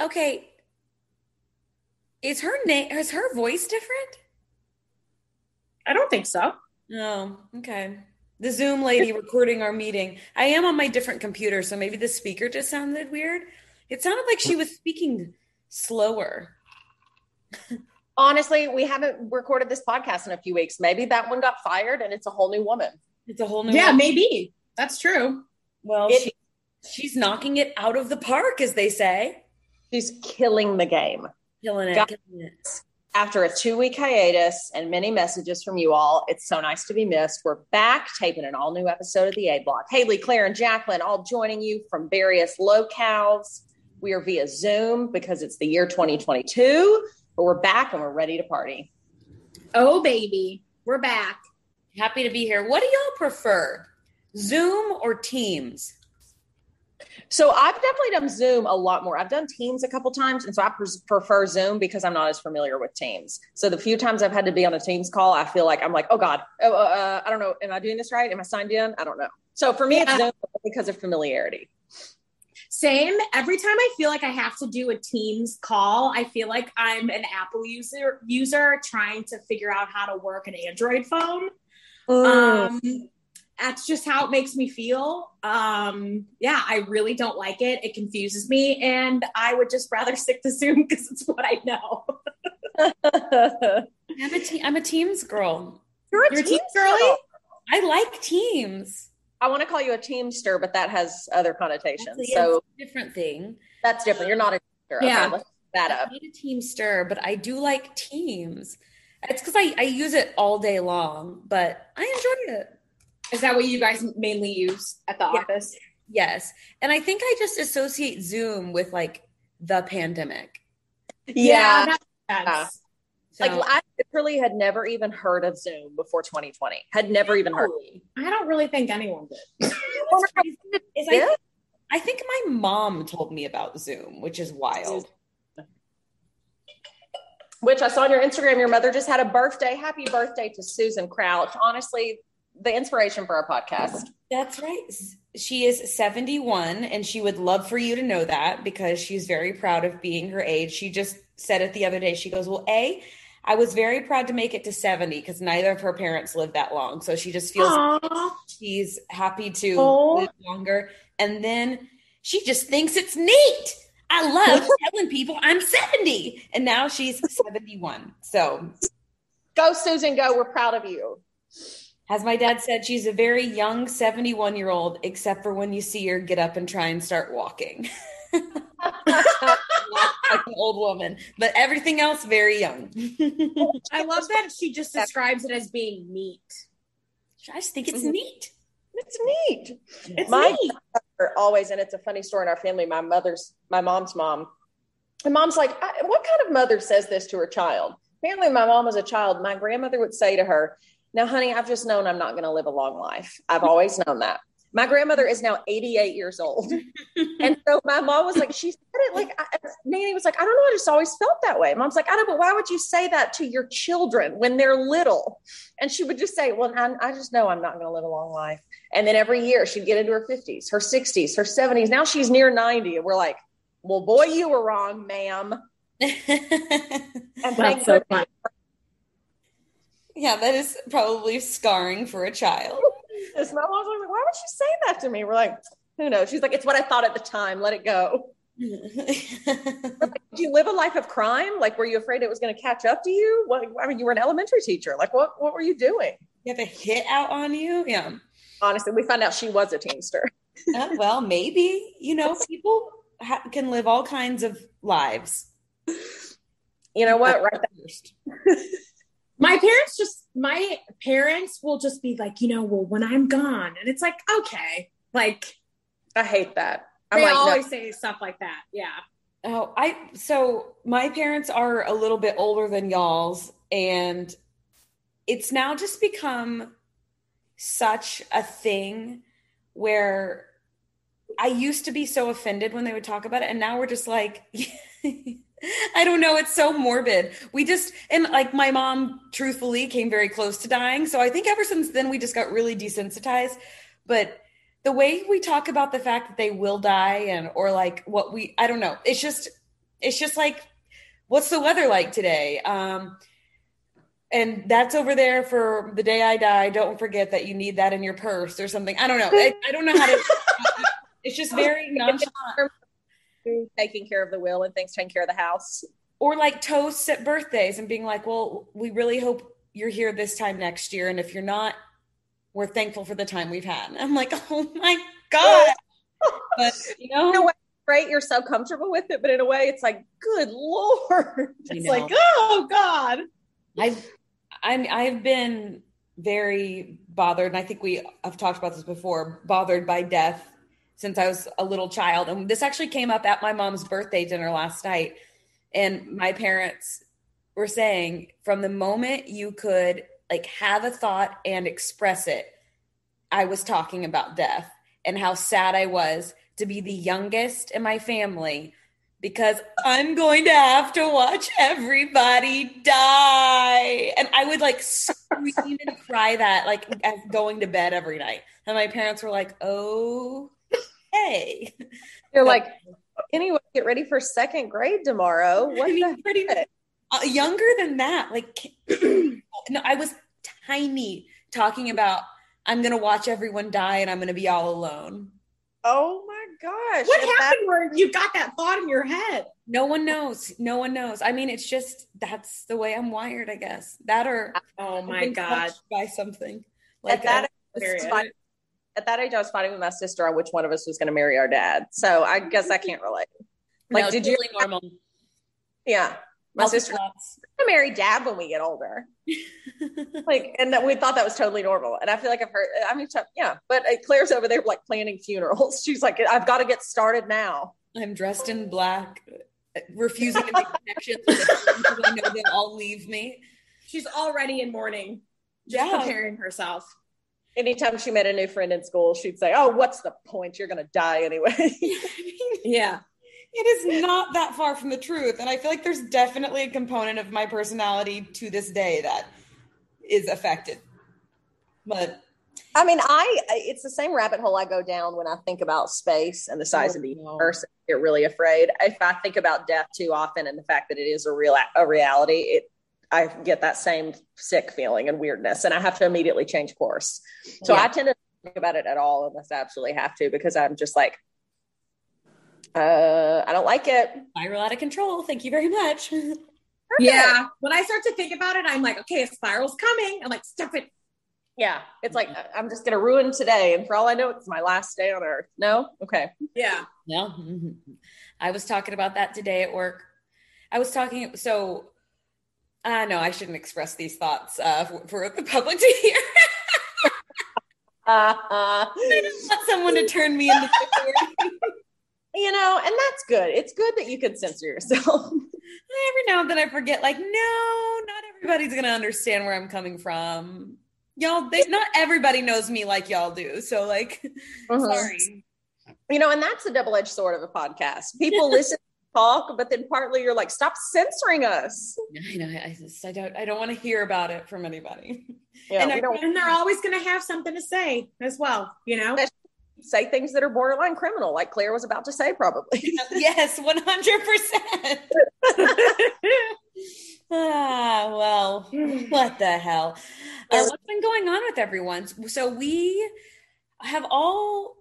Okay. Is her name is her voice different? I don't think so. Oh, okay. The Zoom lady recording our meeting. I am on my different computer, so maybe the speaker just sounded weird. It sounded like she was speaking slower. Honestly, we haven't recorded this podcast in a few weeks. Maybe that one got fired and it's a whole new woman. It's a whole new Yeah, one. maybe. That's true. Well, It- she, she's knocking it out of the park, as they say. She's killing the game. Killing it. Got- killing it. After a two week hiatus and many messages from you all, it's so nice to be missed. We're back taping an all new episode of the A Block. Haley, Claire, and Jacqueline all joining you from various locales. We are via Zoom because it's the year 2022, but we're back and we're ready to party. Oh, baby. We're back. Happy to be here. What do y'all prefer, Zoom or Teams? So I've definitely done Zoom a lot more. I've done Teams a couple times, and so I pres- prefer Zoom because I'm not as familiar with Teams. So the few times I've had to be on a Teams call, I feel like I'm like, oh God, oh, uh, I don't know. Am I doing this right? Am I signed in? I don't know. So for me, it's Zoom because of familiarity. Same. Every time I feel like I have to do a Teams call, I feel like I'm an Apple user user trying to figure out how to work an Android phone. Um, that's just how it makes me feel. Um, yeah, I really don't like it. It confuses me, and I would just rather stick to Zoom because it's what I know. I'm a, te- I'm a Teams girl. You're a You're Teams Teams girly? girl. I like Teams. I want to call you a Teamster, but that has other connotations. That's a- so it's a different thing. that's different. You're not a Teamster. Yeah. Okay, let's pick that I'm up. not a Teamster, but I do like Teams. It's because I, I use it all day long, but I enjoy it. Is that what you guys mainly use at the Yeah. office? Yes. And I think I just associate Zoom with like the pandemic. Yeah. that makes. So, Like I literally had never even heard of Zoom before 2020. Had never even heard. I don't really think anyone did. is I, Yeah. I think my mom told me about Zoom, which is wild. Which I saw on your Instagram. Your mother just had a birthday. Happy birthday to Susan Crouch. Honestly, the inspiration for our podcast. That's right. She is 71 and she would love for you to know that because she's very proud of being her age. She just said it the other day. She goes, Well, A, I was very proud to make it to 70 because neither of her parents lived that long. So she just feels she's happy to Oh. live longer. And then she just thinks it's neat. I love telling people I'm 70. And now she's 71. So, Go, Susan, go. We're proud of you. As my dad said, she's a very young 71 year old, except for when you see her get up and try and start walking. like an old woman, but everything else very young. I love that she just describes it as being neat. I just think it's Mhm. neat. It's neat. It's My neat. mother always, and it's a funny story in our family. My mother's, my mom's mom. My mom's like, I, what kind of mother says this to her child? Apparently, my mom was a child. My grandmother would say to her, "Now, honey, I've just known I'm not going to live a long life. I've always known that." My grandmother is now 88 years old, and so my mom was like, she said it like I, Nanny was like, I don't know, I just always felt that way. Mom's like, I know, but why would you say that to your children when they're little? And she would just say, Well, I, I just know I'm not going to live a long life. And then every year she'd get into her 50s, her 60s, her 70s. Now she's near 90. And we're like, well, boy, you were wrong, ma'am. And thank That's so goodness- fun. Yeah, that is probably scarring for a child. My mom's like, why would she say that to me? We're like, Who knows? She's like, it's what I thought at the time. Let it go. Like, Did you live a life of crime? Like, were you afraid it was going to catch up to you? What, I mean, you were an elementary teacher. Like, what what were you doing? you have a hit out on you. Yeah. Honestly, we found out she was a teamster. Uh, well, maybe you know people ha- can live all kinds of lives. You know what? Right. First. My parents just my parents will just be like, you know, well, when I'm gone. And it's like, okay. Like I hate that. I'm they like, no. always say stuff like that. Yeah. Oh, I so my parents are a little bit older than y'all's, and it's now just become such a thing where I used to be so offended when they would talk about it, and now we're just like, I don't know, it's so morbid. We just and like my mom, truthfully, came very close to dying, so I think ever since then we just got really desensitized. But the way we talk about the fact that they will die and or like what we I don't know. It's just it's just like what's the weather like today? Um and that's over there for the day I die. Don't forget that you need that in your purse or something. I don't know. I, I don't know how to it's just very nonchalant. Taking care of the will and things, taking care of the house. Or like toasts at birthdays and being like, Well, we really hope you're here this time next year. And if you're not, we're thankful for the time we've had. I'm like, oh my God. But you know, In a way, right? You're so comfortable with it, but in a way, it's like, good lord. It's like, oh god. I've I'm I've been very bothered, and I think we have talked about this before, bothered by death since I was a little child. And this actually came up at my mom's birthday dinner last night. And my parents were saying from the moment you could like have a thought and express it, I was talking about death and how sad I was to be the youngest in my family because I'm going to have to watch everybody die. And I would like scream and cry that like going to bed every night. And my parents were like, oh, hey. You're like, anyway, get ready for second grade tomorrow. What I mean, pretty uh, younger than that. Like, no, I was tiny talking about I'm to watch everyone die and I'm to be all alone. Oh my gosh. What If that- happened where you got that thought in your head? No one knows. No one knows. I mean, it's just that's the way I'm wired, I guess. That or Oh my god. by something at like that, a- I was period. fighting- at that age, I was fighting with my sister on which one of us was going to marry our dad. So I guess I can't relate. Like, No, did you? normal? Yeah. My Multiple sister to marry dad when we get older. Like, and that we thought that was totally normal. And I feel like I've heard, I mean, yeah, but uh, Claire's over there like planning funerals. She's like, I've got to get started now. I'm dressed in black, refusing to make connections because I know they'll all leave me. She's already in mourning, just Yeah. preparing herself. Anytime she met a new friend in school, she'd say, Oh, what's the point? You're going to die anyway. Yeah. it is not that far from the truth. And I feel like there's definitely a component of my personality to this day that is affected. But I mean, I, I- it's the same rabbit hole I go down when I think about space and the size of the Oh, no. universe. I get really afraid. If I think about death too often and the fact that it is a real a reality, it I get that same sick feeling and weirdness, and I have to immediately change course. So Yeah. I tend to think about it at all unless I absolutely have to, because I'm just like, uh, I don't like it. spiral out of control. Thank you very much. Yeah. When I start to think about it, I'm like, okay, a spiral's coming. I'm like, stop it. Yeah, it's like I'm just gonna ruin today, and for all I know, it's my last day on Earth. No, okay. Yeah. No, I was talking about that today at work. I was talking, so I uh, know I shouldn't express these thoughts uh, for, for the public to hear. Uh, I don't want someone to turn me into you know, and that's good. It's good that you can censor yourself. Every now and then I forget, like, no, not everybody's gonna understand where I'm coming from. Y'all, they, not everybody knows me like y'all do. So, like, Mhm. sorry. You know, and that's a double edged sword of a podcast. People listen, talk, but then partly you're like, stop censoring us. I know. I just, I don't, I don't want to hear about it from anybody. Yeah, And I- And they're always going to have something to say as well, you know? say things that are borderline criminal, like Claire was about to say, probably. yes, one hundred percent. Ah, well, what the hell? Uh, what's been going on with everyone? So we have all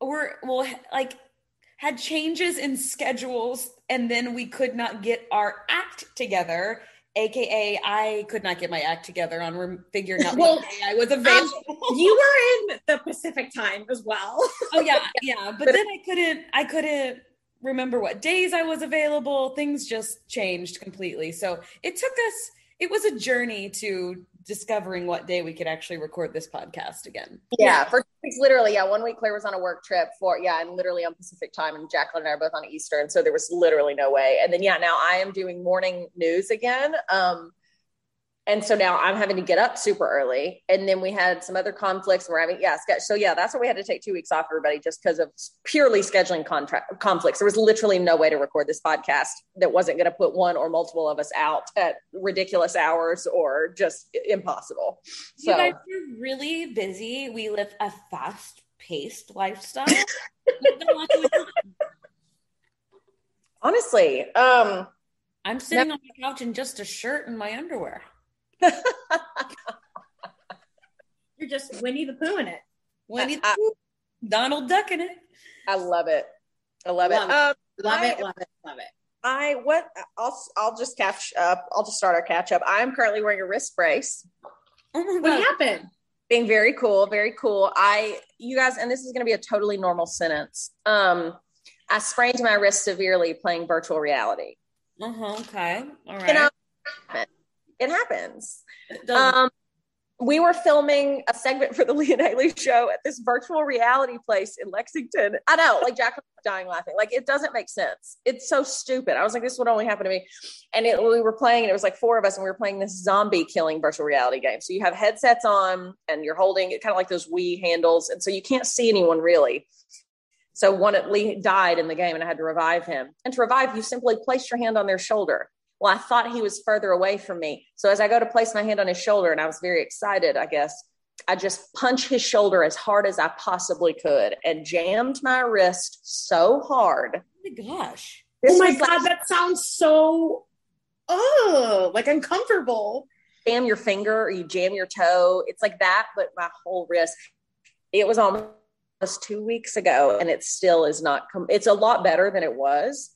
we're, well like had changes in schedules and then we could not get our act together aka i could not get my act together on rem- figuring out Well, what day i was available. Um, you were in the Pacific time as well. oh yeah yeah but then i couldn't i couldn't remember what days i was available. Things just changed completely. So it took us it was a journey to discovering what day we could actually record this podcast again. Yeah, for weeks, literally. Yeah, one week Claire was on a work trip for yeah, and literally on Pacific time, and Jacqueline and I are both on Eastern, so there was literally no way. And then yeah, now I am doing morning news again. Um, and so now I'm having to get up super early, and then we had some other conflicts. We're having yeah, ske- so yeah, that's why we had to take two weeks off, everybody, just because of purely scheduling contract conflicts. There was literally no way to record this podcast that wasn't going to put one or multiple of us out at ridiculous hours or just impossible. So You guys are really busy. We live a fast paced lifestyle. We've got a lot going on. honestly, um, I'm sitting on the couch in just a shirt and my underwear. You're just Winnie the Pooh in it. Winnie the Pooh, Donald Duck in it. I love it. I love, Love it. Um, Love I- it, love it, love it. I what I'll I'll just catch up. I'll just start our catch up. I'm currently wearing a wrist brace. Oh my What happened? Being very cool, very cool. I you guys, and this is going to be a totally normal sentence. Um, I sprained my wrist severely playing virtual reality. Uh-huh, okay. All right. You know, it happens. It Um, we were filming a segment for the Lee and Haley show at this virtual reality place in Lexington. I know, like Jack was dying laughing. Like it doesn't make sense. It's so stupid. I was like, this would only happen to me. And it, we were playing, and it was like four of us, and we were playing this zombie killing virtual reality game. So you have headsets on, and you're holding it kind of like those Wii handles, and so you can't see anyone really. So one at Lee died in the game, and I had to revive him. And to revive, you simply place your hand on their shoulder. Well, I thought he was further away from me. So as I go to place my hand on his shoulder, and I was very excited, I guess, I just punched his shoulder as hard as I possibly could and jammed my wrist so hard. oh my gosh. This oh my was like god, that sounds so oh like uncomfortable. jam your finger or you jam your toe. It's like that, but my whole wrist. It was almost two weeks ago, and it still is not. Com- it's a lot better than it was.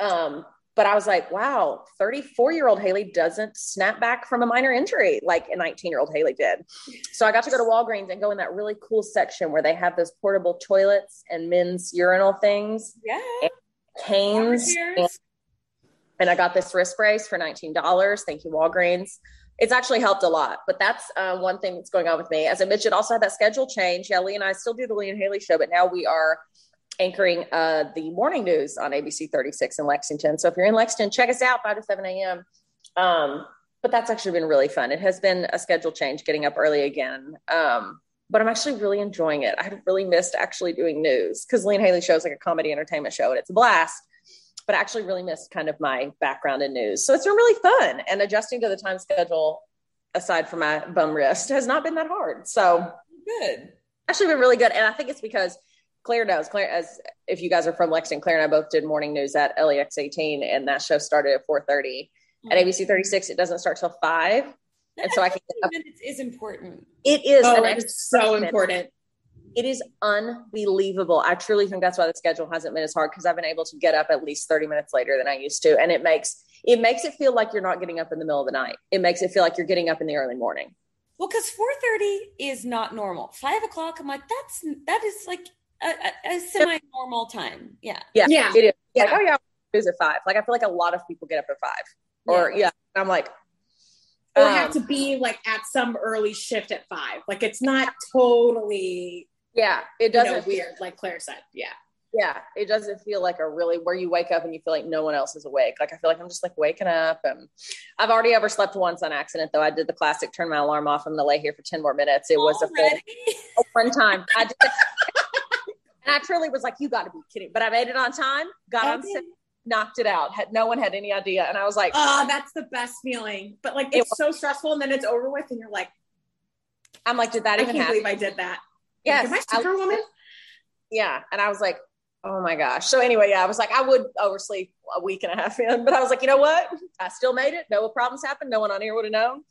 Um, but I was like, wow, 34 year old Haley doesn't snap back from a minor injury like a 19 year old Haley did. So I got to go to Walgreens and go in that really cool section where they have those portable toilets and men's urinal things, Yeah. canes. And, and I got this wrist brace for $19. Thank you, Walgreens. It's actually helped a lot, but that's uh, one thing that's going on with me. As I mentioned, also had that schedule change. Yeah, Lee and I still do the Lee and Haley show, but now we are anchoring uh, the morning news on ABC 36 in Lexington. So if you're in Lexington, check us out 5 to 7 a.m. Um, but that's actually been really fun. It has been a schedule change getting up early again. Um, but I'm actually really enjoying it. I really missed actually doing news because Lee and Haley show is like a comedy entertainment show and it's a blast. But I actually really missed kind of my background in news. So it's been really fun. And adjusting to the time schedule, aside from my bum wrist, has not been that hard. So Good. actually been really good. And I think it's because Claire knows. Claire, as if you guys are from Lexington, Claire and I both did morning news at LEX 18, and that show started at 4:30. At mm. ABC 36, it doesn't start till five, and so I can. Get up. minutes is important. It is Oh, it's so minute. important. It is unbelievable. I truly think that's why the schedule hasn't been as hard because I've been able to get up at least 30 minutes later than I used to, and it makes it makes it feel like you're not getting up in the middle of the night. It makes it feel like you're getting up in the early morning. Well, because four thirty is not normal. Five o'clock, I'm like, that's that is like a, a, a semi-normal time. Yeah. Yeah, Yeah. it is. Yeah. Like, oh yeah, news at five. Like I feel like a lot of people get up at five, or Yeah. yeah, I'm like, Or um, have to be like at some early shift at five. Like it's not totally yeah, it you know, doesn't weird, like Claire said. Yeah. yeah, it doesn't feel like a really where you wake up and you feel like no one else is awake. Like I feel like I'm just like waking up and I've already overslept once on accident though. I did the classic turn my alarm off. I'm gonna lay here for 10 more minutes. It was a full Already? oh, one time. I did and I truly was like, you gotta be kidding. But I made it on time, got on Okay. set, knocked it out. Had no one had any idea. And I was like, Oh, that's the best feeling. But like It it's so stressful and then it's over with and you're like, I'm like, did that I even can't happen? believe I did that. Yes. Am I I- Superwoman? yeah. And I was like, Oh my gosh. So anyway, yeah, I was like, I would oversleep a week and a half in, but I was like, you know what? I still made it. No problems happened. No one on here would have known.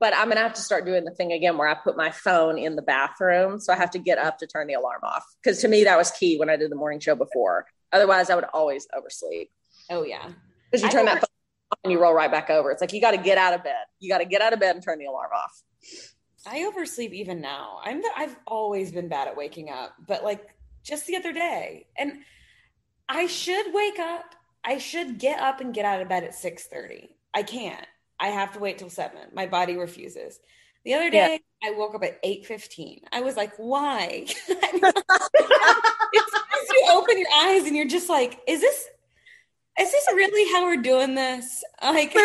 But I'm gonna have to start doing the thing again where I put my phone in the bathroom. So I have to get up to turn the alarm off. Cause to me that was key when I did the morning show before. Otherwise I would always oversleep. Oh yeah. Because you turn that phone off and you roll right back over. It's like you gotta get out of bed. You gotta get out of bed and turn the alarm off. I oversleep even now. I'm the, I've always been bad at waking up, but like just the other day. And I should wake up. I should get up and get out of bed at 6:30. I can't. I have to wait till 7. My body refuses. The other day yeah. I woke up at 8:15. I was like, "Why?" it's you open your eyes and you're just like, "Is this is this really how we're doing this?" Like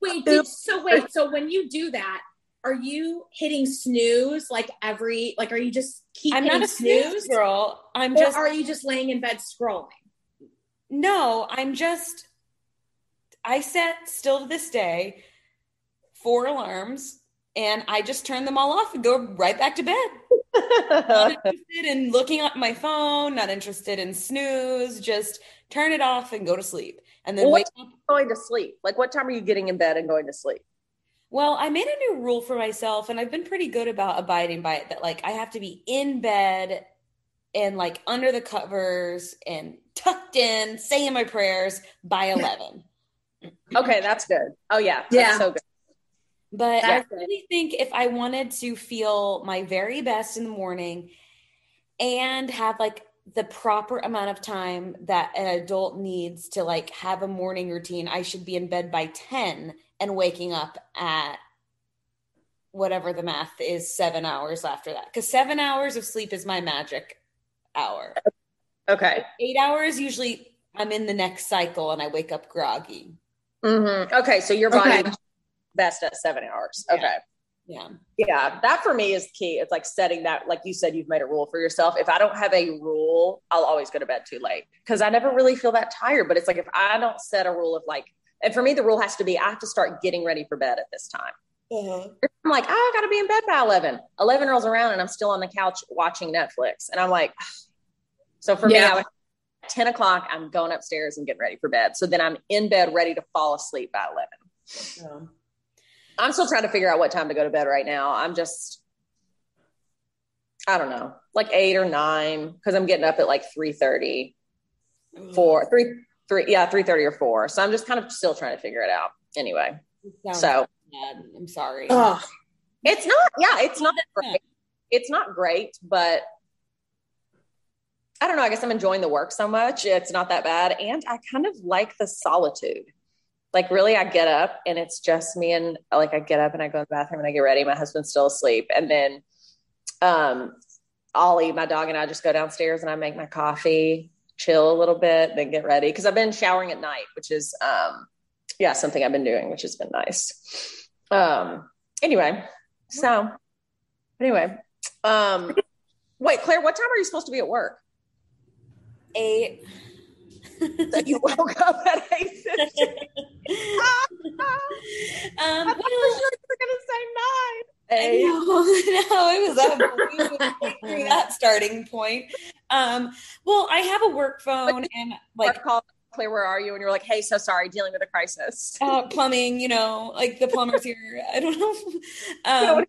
wait, did, so wait, so when you do that, are you hitting snooze like every like are you just keep I'm not a snooze, snooze girl. I'm just are you just laying in bed scrolling? No, I'm just I set still to this day four alarms and I just turn them all off and go right back to bed. not interested in looking at my phone, not interested in snooze, just turn it off and go to sleep. And then well, wake up. Going to sleep. Like what time are you getting in bed and going to sleep? Well, I made a new rule for myself and I've been pretty good about abiding by it that like I have to be in bed and like under the covers and tucked in saying my prayers by 11. Okay, that's good. Oh yeah. Yeah. so good. But I really think if I wanted to feel my very best in the morning and have like the proper amount of time that an adult needs to like have a morning routine, I should be in bed by 10 and waking up at whatever the math is seven hours after that. Because seven hours of sleep is my magic hour. Okay. Eight hours, usually I'm in the next cycle and I wake up groggy. Mm-hmm. Okay. So your body okay. best at seven hours. Okay. Yeah. Yeah. That for me is key. It's like setting that, like you said, you've made a rule for yourself. If I don't have a rule, I'll always go to bed too late because I never really feel that tired. But it's like if I don't set a rule of like, and for me, the rule has to be I have to start getting ready for bed at this time. Uh-huh. I'm like, oh, I got to be in bed by 11. 11 rolls around and I'm still on the couch watching Netflix. And I'm like, so for yeah. me, I was 10 o'clock, I'm going upstairs and getting ready for bed. So then I'm in bed ready to fall asleep by 11. Yeah. I'm still trying to figure out what time to go to bed right now. I'm just, I don't know, like eight or nine, because I'm getting up at like 3 30, mm. four, three, three, yeah, 3 30 or four. So I'm just kind of still trying to figure it out anyway. So bad. I'm sorry. Ugh. It's not, yeah, it's not great. It's not great, but I don't know. I guess I'm enjoying the work so much. It's not that bad. And I kind of like the solitude. Like, really, I get up and it's just me and like I get up and I go in the bathroom and I get ready. My husband's still asleep. And then um, Ollie, my dog, and I just go downstairs and I make my coffee, chill a little bit, then get ready. Cause I've been showering at night, which is, um, yeah, something I've been doing, which has been nice. Um, anyway, so anyway, um, wait, Claire, what time are you supposed to be at work? Eight. that you woke up at eight fifty. um, I well, you were to say nine. Eight. No, no, it was through that starting point. Um, well, I have a work phone and like call Claire, where are you? And you're like, hey, so sorry, dealing with a crisis. Uh, plumbing, you know, like the plumber's here. I don't know. Um,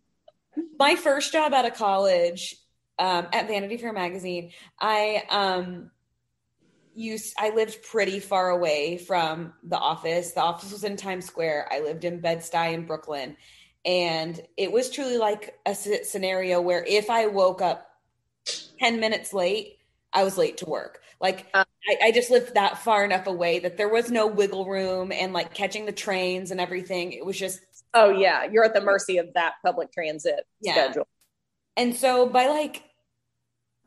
my first job out of college um, at Vanity Fair magazine, I um, used I lived pretty far away from the office. The office was in Times Square. I lived in Bed-Stuy in Brooklyn. And it was truly like a scenario where if I woke up 10 minutes late, I was late to work. Like uh, I, I, just lived that far enough away that there was no wiggle room and like catching the trains and everything. It was just Oh yeah, you're at the mercy of that public transit yeah. schedule. And so by like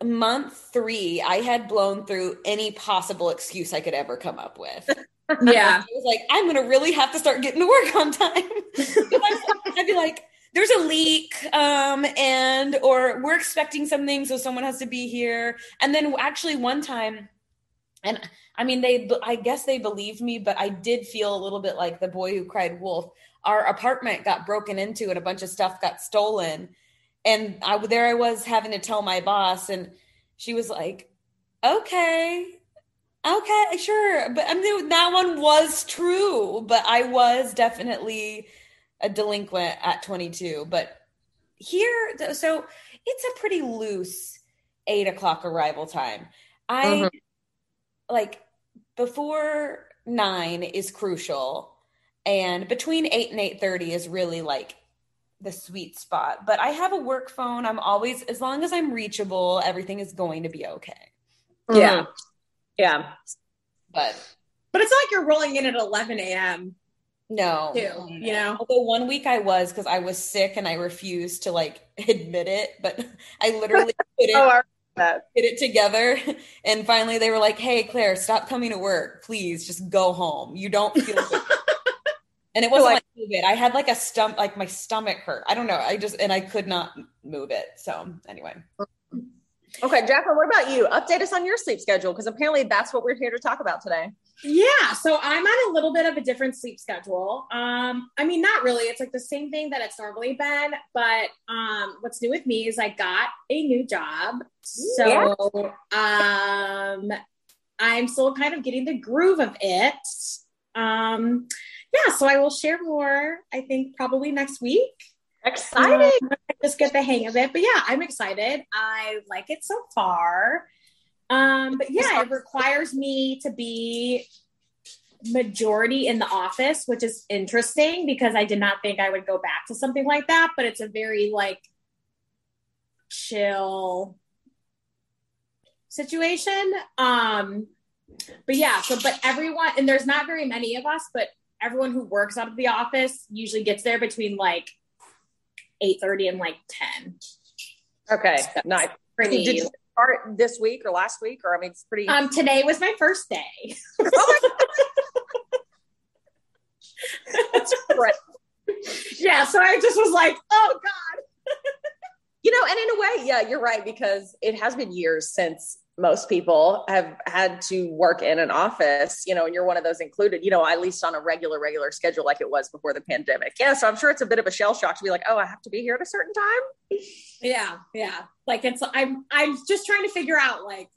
month three, I had blown through any possible excuse I could ever come up with. Yeah. I was like, I'm going to really have to start getting to work on time. I'd be like, there's a leak um, and or we're expecting something so someone has to be here and then actually one time and i mean they i guess they believed me but i did feel a little bit like the boy who cried wolf our apartment got broken into and a bunch of stuff got stolen and I there I was having to tell my boss, and she was like, okay. Okay, sure. But I mean, that one was true, but I was definitely a delinquent at 22. But here, so it's a pretty loose eight o'clock arrival time. I mm-hmm. like before nine is crucial, and between eight and eight thirty is really like the sweet spot. But I have a work phone. I'm always, as long as I'm reachable, everything is going to be okay. Yeah. Mm-hmm. Yeah. But but it's not like you're rolling in at 11 a.m. No, too, you know. Although one week I was because I was sick and I refused to like admit it, but I literally put it, oh, put it together. And finally, they were like, "Hey, Claire, stop coming to work, please. Just go home. You don't feel good." And it wasn't like, like COVID. I had like a stump, like my stomach hurt. I don't know. I just and I could not move it. So anyway. Okay, Jacqueline, what about you? Update us on your sleep schedule because apparently that's what we're here to talk about today. Yeah, so I'm on a little bit of a different sleep schedule. Um, I mean, not really. It's like the same thing that it's normally been, but um, what's new with me is I got a new job. So um, I'm still kind of getting the groove of it. Um, yeah, so I will share more. I think probably next week. Exciting. Um, just get the hang of it. But yeah, I'm excited. I like it so far. Um, but yeah, it requires me to be majority in the office, which is interesting because I did not think I would go back to something like that, but it's a very like chill situation. Um, but yeah, so but everyone and there's not very many of us, but everyone who works out of the office usually gets there between like 8.30 and like 10 okay so nice. pretty did you start this week or last week or i mean it's pretty um today was my first day. That's right yeah so i just was like oh god. You know and in a way yeah you're right because it has been years since most people have had to work in an office, you know, and you're one of those included, you know, at least on a regular, regular schedule like it was before the pandemic. Yeah. So I'm sure it's a bit of a shell shock to be like, oh, I have to be here at a certain time. Yeah. Yeah. Like it's, I'm, I'm just trying to figure out like,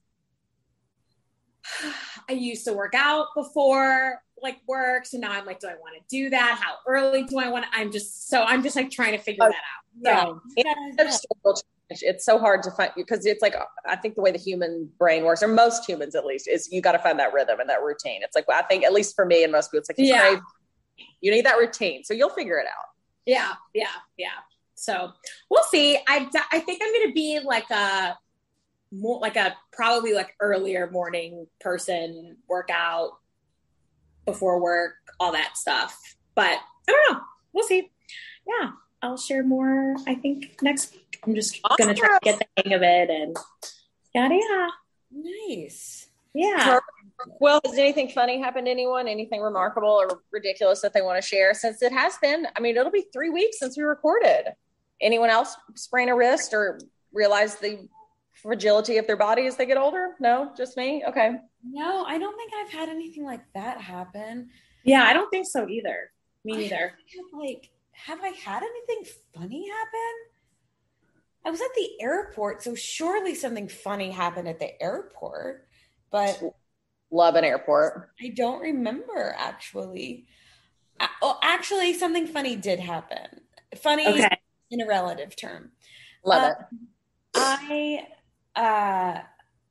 I used to work out before like work. So now I'm like, do I want to do that? How early do I want to? I'm just, so I'm just like trying to figure oh, that out. So, yeah. yeah it's so hard to find because it's like I think the way the human brain works, or most humans at least, is you got to find that rhythm and that routine. It's like well, I think at least for me and most people, it's like yeah. Crave, you need that routine, so you'll figure it out. Yeah, yeah, yeah. So we'll see. I I think I'm going to be like a more like a probably like earlier morning person, workout before work, all that stuff. But I don't know. We'll see. Yeah. I'll share more, I think, next week. I'm just awesome. going to try to get the hang of it and yada yada. Nice. Yeah. Well, has anything funny happened to anyone? Anything remarkable or ridiculous that they want to share? Since it has been, I mean, it'll be three weeks since we recorded. Anyone else sprain a wrist or realize the fragility of their body as they get older? No, just me. Okay. No, I don't think I've had anything like that happen. Yeah, I don't think so either. Me neither. like have I had anything funny happen? I was at the airport, so surely something funny happened at the airport, but love an airport. I don't remember actually. Oh, actually, something funny did happen. Funny okay. in a relative term. Love it. I uh,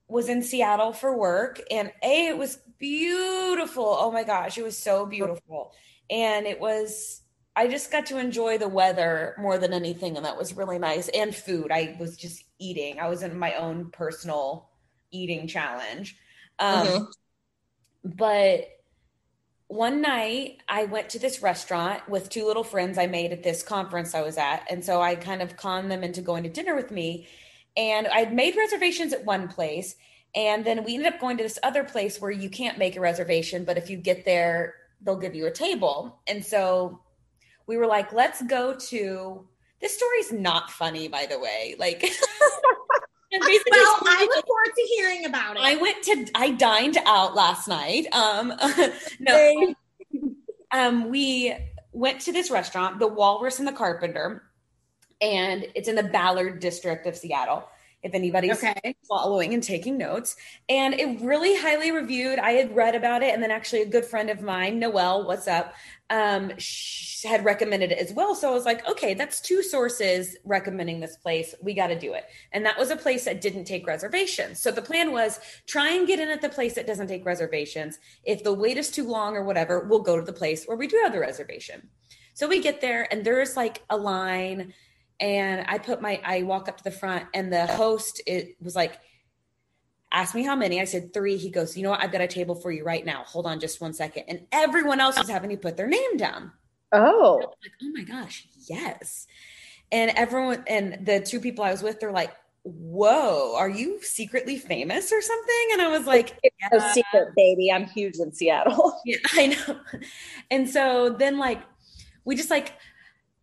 was in Seattle for work, and a it was beautiful. Oh my gosh, it was so beautiful, and it was I just got to enjoy the weather more than anything, and that was really nice. And food. I was just eating. I was in my own personal eating challenge. Um, mm-hmm. But one night I went to this restaurant with two little friends I made at this conference I was at. And so I kind of conned them into going to dinner with me. And I'd made reservations at one place. And then we ended up going to this other place where you can't make a reservation, but if you get there, they'll give you a table. And so we were like, let's go to this story's not funny, by the way. Like well, I look forward to hearing about it. I went to I dined out last night. Um no um we went to this restaurant, the Walrus and the Carpenter, and it's in the Ballard district of Seattle. If anybody's Okay. following and taking notes. And it really highly reviewed. I had read about it, and then actually a good friend of mine, Noelle, what's up, um, had recommended it as well. So I was like, okay, that's two sources recommending this place. We got to do it. And that was a place that didn't take reservations. So the plan was try and get in at the place that doesn't take reservations. If the wait is too long or whatever, we'll go to the place where we do have the reservation. So we get there, and there's like a line and I put my I walk up to the front and the host it was like asked me how many. I said three. He goes, you know what? I've got a table for you right now. Hold on just one second. And everyone else was having to put their name down. Oh, Like, oh my gosh, yes. And everyone and the two people I was with, they're like, Whoa, are you secretly famous or something? And I was like, a "Yeah." secret baby. I'm huge in Seattle. Yeah, I know. And so then like we just like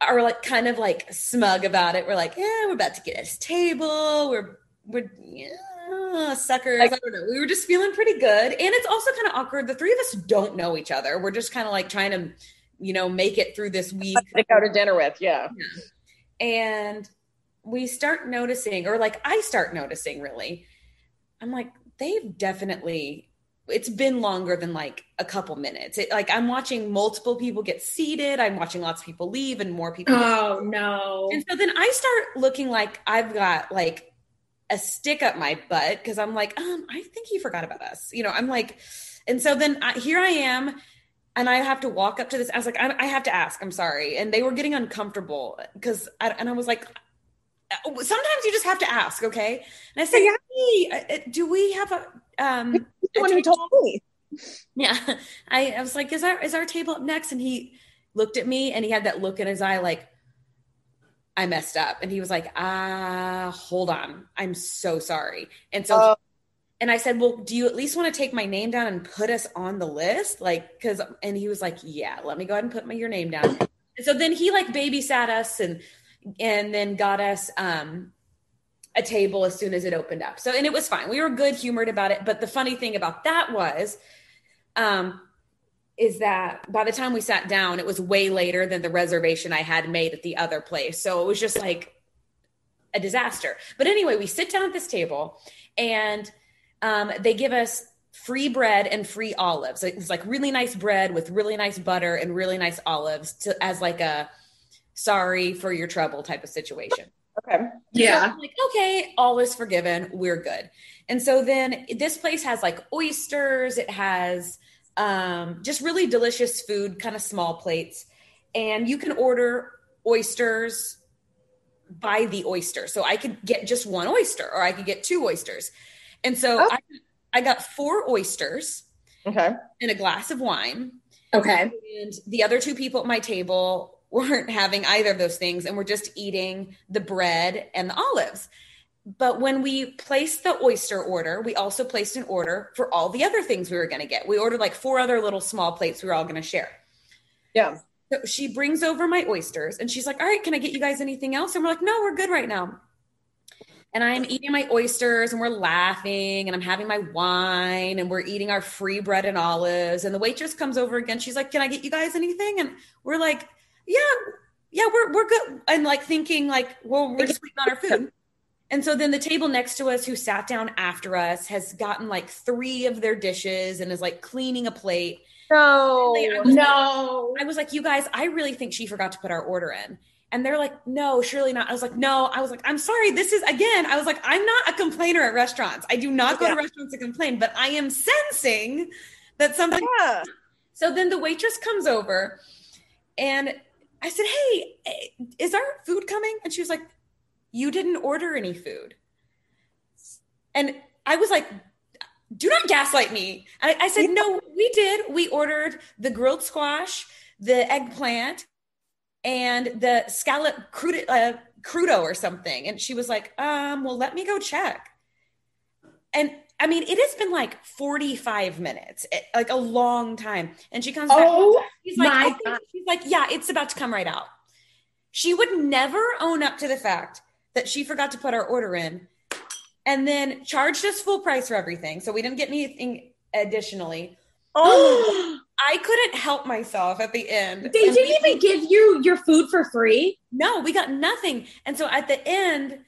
are like kind of like smug about it. We're like, yeah, we're about to get this table. We're we're yeah, suckers. I don't know. We were just feeling pretty good. And it's also kind of awkward. The three of us don't know each other. We're just kind of like trying to, you know, make it through this week. to go to dinner with. Yeah. And we start noticing, or like I start noticing really. I'm like, they've definitely it's been longer than like a couple minutes. It, like I'm watching multiple people get seated. I'm watching lots of people leave and more people. Oh no. and so then I start looking like I've got like a stick up my butt because I'm like, um, I think he forgot about us. You know, I'm like, and so then I, here I am, and I have to walk up to this. I was like, I, I have to ask. I'm sorry, and they were getting uncomfortable because, I, and I was like. "Uh, Sometimes you just have to ask, okay? And I said, Yeah. "Hey, uh, uh, do we have a um The one who told me. yeah. I, I was like, is our is our table up next? And he looked at me and he had that look in his eye like I messed up. And he was like, ah, hold on. I'm so sorry. And so Oh. and I said, Well, do you at least want to take my name down and put us on the list? Like, cause and he was like, Yeah, let me go ahead and put my your name down. And so then he like babysat us and and then got us um a table as soon as it opened up. So and it was fine. We were good humored about it. But the funny thing about that was um is that by the time we sat down, it was way later than the reservation I had made at the other place. So it was just like a disaster. But anyway, we sit down at this table and um, they give us free bread and free olives. It was like really nice bread with really nice butter and really nice olives to, as like a sorry for your trouble type of situation. Okay. So Yeah. I'm like, okay, all is forgiven. We're good. And so then this place has like oysters, it has um, just really delicious food, kind of small plates. And you can order oysters by the oyster. So I could get just one oyster or I could get two oysters. And so Oh. I, I got four oysters Okay. and a glass of wine. Okay. And the other two people at my table weren't having either of those things and were just eating the bread and the olives. But when we placed the oyster order, we also placed an order for all the other things we were going to get. We ordered like four other little small plates we were all going to share. Yeah. So she brings over my oysters and she's like, All right, can I get you guys anything else? And we're like, No, we're good right now. And I'm eating my oysters and we're laughing and I'm having my wine and we're eating our free bread and olives. And the waitress comes over again. She's like, Can I get you guys anything? And we're like, Yeah, yeah, we're we're good. And like thinking like, well, we're just waiting on our food. And so then the table next to us, who sat down after us, has gotten like three of their dishes and is like cleaning a plate. No. I was No. I was like, you guys, I really think she forgot to put our order in. And they're like, no, surely not. I was like, no. I was like, I'm sorry. This is again, I was like, I'm not a complainer at restaurants. I do not go Yeah. to restaurants to complain, but I am sensing that something. Yeah. So then the waitress comes over and I said, hey, eh, is our food coming? And she was like, you didn't order any food. And I was like, do not gaslight me. I, I said, no, we did. We ordered the grilled squash, the eggplant, and the scallop crudo, uh, crudo or something. And she was like, um, well, let me go check. And I mean, it has been like 45 minutes, eh, like a long time. And she comes back. Oh She's like, my God. she's like, yeah, it's about to come right out. She would never own up to the fact that she forgot to put our order in and then charged us full price for everything. So we didn't get anything additionally. Oh. I couldn't help myself at the end. They And didn't we- even give you your food for free. No, we got nothing. And so at the end,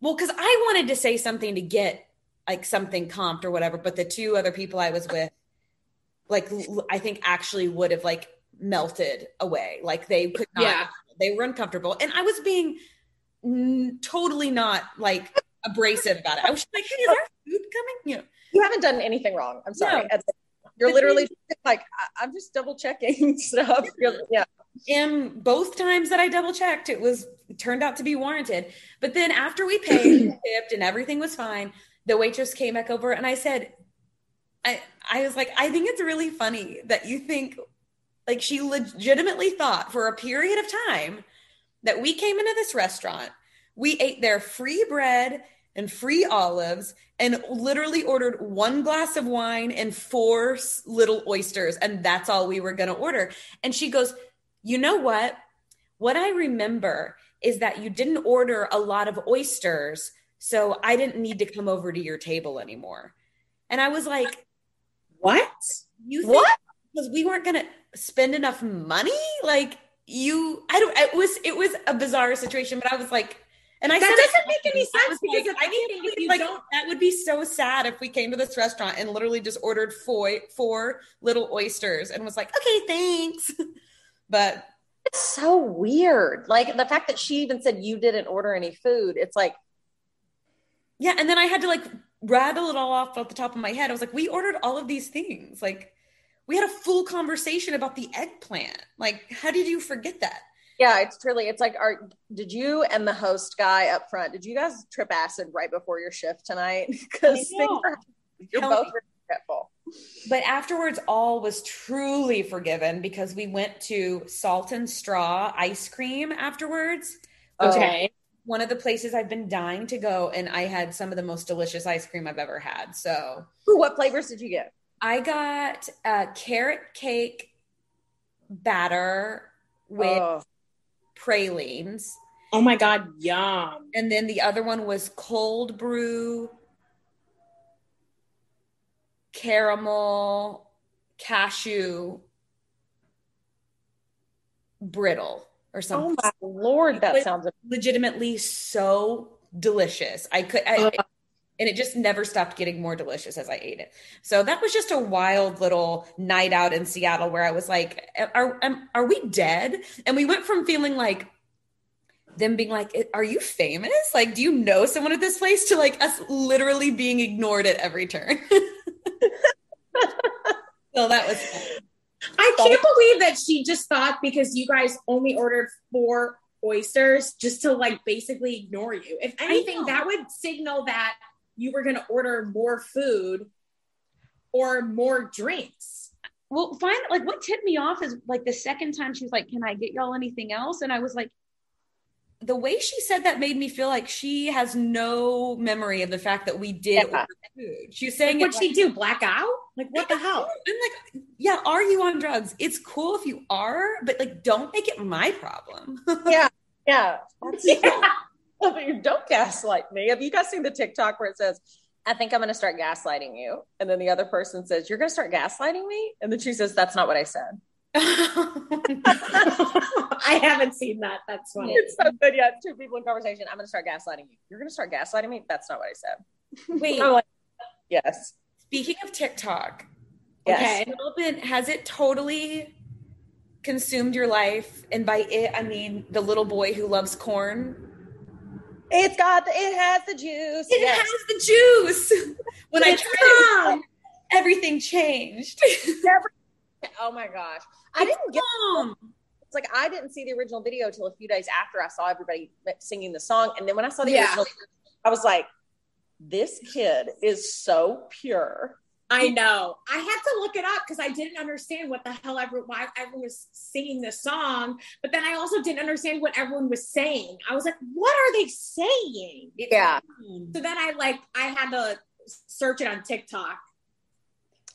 well, because I wanted to say something to get like something comped or whatever, but the two other people I was with, like I think actually would have like melted away. Like they could not. Yeah. They were uncomfortable, and I was being mm, totally not like abrasive about it. I was just like, "Hey, is there food coming?" You know. You haven't done anything wrong. I'm sorry. No. You're literally like, I- I'm just double checking stuff. You're- yeah. And both times that I double checked, it was it turned out to be warranted. But then after we paid, and tipped, and everything was fine, the waitress came back over and I said, I I was like, I think it's really funny that you think like she legitimately thought for a period of time that we came into this restaurant, we ate their free bread and free olives and literally ordered one glass of wine and four little oysters and that's all we were going to order. And she goes, "You know what? What I remember is that you didn't order a lot of oysters, so I didn't need to come over to your table anymore." And I was like, What? you think What? because we weren't gonna spend enough money like you i don't it was it was a bizarre situation but i was like and i said, That doesn't make any sense because like, I can't anything, if believe, you like, don't- that would be so sad if we came to this restaurant and literally just ordered four four little oysters and was like okay thanks but It's so weird. Like the fact that she even said you didn't order any food. It's like, yeah and then i had to like rattle it all off off the top of my head i was like we ordered all of these things like we had a full conversation about the eggplant like how did you forget that yeah, it's truly, it's like, are, did you and the host guy up front, did you guys trip acid right before your shift tonight? Because I things know. are, you're Tell both me. forgetful. But afterwards, all was truly forgiven because we went to Salt and Straw ice cream afterwards. Okay. One of the places I've been dying to go, and I had some of the most delicious ice cream I've ever had. So Ooh, what flavors did you get? I got a carrot cake batter with Oh, pralines. Oh my god, yum. And then the other one was cold brew, caramel, cashew, brittle or oh my lord, that sounds Legitimately so delicious. I could, I, Ugh. and it just never stopped getting more delicious as I ate it. So that was just a wild little night out in Seattle where I was like, "Are are we dead?" And we went from feeling like them being like, "Are you famous? Like, do you know someone at this place?" to like us literally being ignored at every turn. so that was fun. I can't believe that she just thought because you guys only ordered four oysters just to like basically ignore you. If anything, that would signal that you were going to order more food or more drinks. well, fine. Like, what tipped me off is like the second time she was like, "Can I get y'all anything else?" And I was like, the way she said that made me feel like she has no memory of the fact that we did Yeah. order food. She was saying, What'd she do? Black out? Like what the hell? I'm like, yeah, are you on drugs? It's cool if you are, but like, don't make it my problem. yeah, yeah. Yeah. Don't gaslight me. Have you guys seen the TikTok where it says, I think I'm going to start gaslighting you? And then the other person says, You're going to start gaslighting me? And then she says, That's not what I said. I haven't seen that. That's funny. It's so good. Yeah, two people in conversation. I'm going to start gaslighting you. You're going to start gaslighting me? That's not what I said. Wait, like, Yes. Speaking of TikTok, Yes. Okay. Melvin, has it totally consumed your life? And by it, I mean the little boy who loves corn. It's got, the, it has the juice. It Yes. has the juice. When I tried it, everything changed. Oh my gosh. I didn't get it's like I didn't see the original video till a few days after I saw everybody singing the song. And then when I saw the Yeah. original, I was like, this kid is so pure. I know. I had to look it up because I didn't understand what the hell everyone, why everyone was singing this song. But then I also didn't understand what everyone was saying. I was like, what are they saying? Yeah. So then I like I had to search it on TikTok.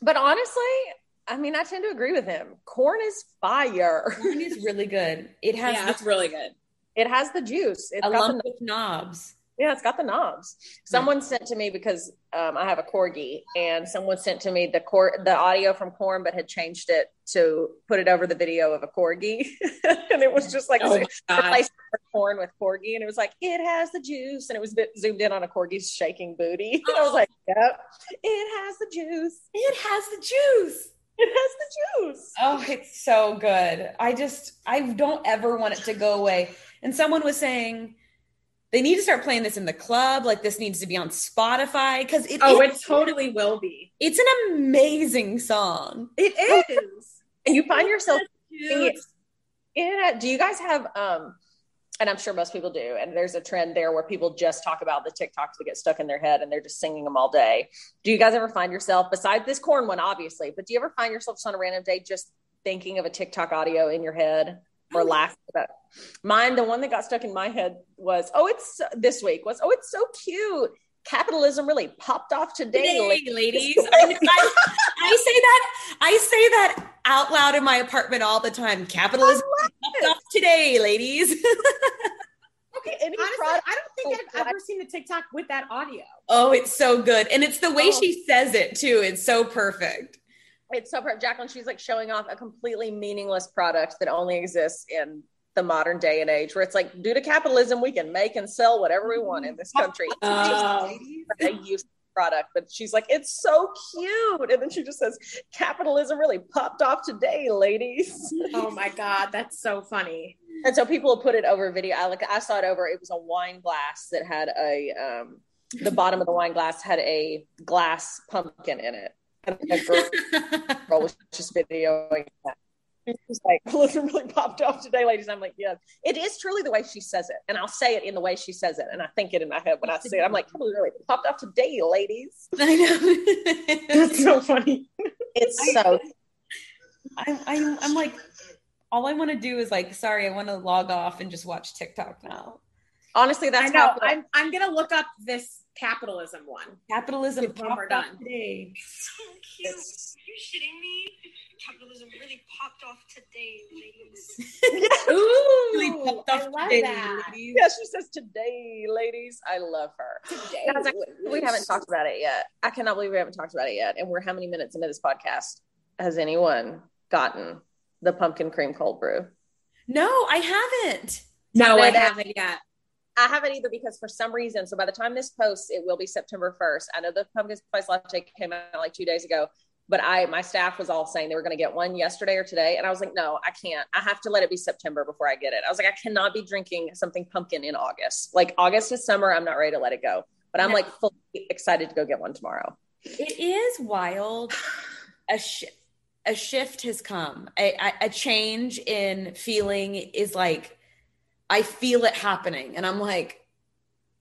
But honestly, I mean, I tend to agree with him. Corn is fire. Corn is really good. It has yeah, the- it's really good. It has the juice. It's a got lump the, with knobs. Yeah, it's got the knobs. Someone sent to me because um, I have a corgi, and someone sent to me the cor- the audio from Corn, but had changed it to put it over the video of a corgi, and it was just like Oh my God. replaced porn with Corgi, and it was like, "It has the juice," and it was zoomed in on a Corgi's shaking booty. And I was like, "Yep, it has the juice. It has the juice." It has the juice. Oh, it's so good. I just, I don't ever want it to go away. And someone was saying they need to start playing this in the club. Like this needs to be on Spotify because it. Oh, is, it totally will be. It's an amazing song. It is. and you find yourself it. Do you guys have um and I'm sure most people do. And there's a trend there where people just talk about the TikToks that get stuck in their head and they're just singing them all day. Do you guys ever find yourself, besides this corn one, obviously, but do you ever find yourself just on a random day just thinking of a TikTok audio in your head or laughing about? Mine, the one that got stuck in my head was, oh, it's this week was, oh, it's so cute. Capitalism really popped off today, today ladies. I, I, I, say that I say that out loud in my apartment all the time. Capitalism popped off today, ladies. okay, any Honestly, product- I don't think I've ever seen a TikTok with that audio. Oh, it's so good, and it's the way Oh. she says it too. It's so perfect. It's so perfect. Jacqueline, she's like showing off a completely meaningless product that only exists in the modern day and age where it's like due to capitalism we can make and sell whatever we want in this country It's Oh. just a useless product but she's like it's so cute and then she just says capitalism really popped off today ladies Oh my god, that's so funny. and so people put it over video i like i saw it over it was a wine glass that had a um the bottom of the wine glass had a glass pumpkin in it and a girl girl was just videoing that. She's like, Capitalism really popped off today, ladies. I'm like, yeah, it is truly the way she says it. And I'll say it in the way she says it. And I think it in my head when I say it. I'm like, capitalism really popped off today, ladies. I know. That's so funny. It's so, I'm, I'm, I'm like, all I want to do is like, sorry, I want to log off and just watch TikTok now. honestly, that's I know. how I'm I'm gonna look up this capitalism one. Capitalism When popped we're off done. today. So cute. Are you shitting me? Capitalism really popped off today, ladies. Ooh, Really popped off I love today, that. ladies. yeah, she says today, ladies. I love her. Today. Guys, we haven't talked about it yet. I cannot believe we haven't talked about it yet. And we're how many minutes into this podcast? Has anyone gotten the pumpkin cream cold brew? No, I haven't. No, I haven't yet. I haven't either because for some reason, so by the time this posts, it will be September 1st. I know the pumpkin spice latte came out like two days ago, but I my staff was all saying they were going to get one yesterday or today, and I was like, no, I can't. I have to let it be September before I get it. I was like, I cannot be drinking something pumpkin in August. Like August is summer, I'm not ready to let it go. But I'm No. like fully excited to go get one tomorrow. It is wild. A sh- a shift has come. A, a, a change in feeling is like I feel it happening, and I'm like,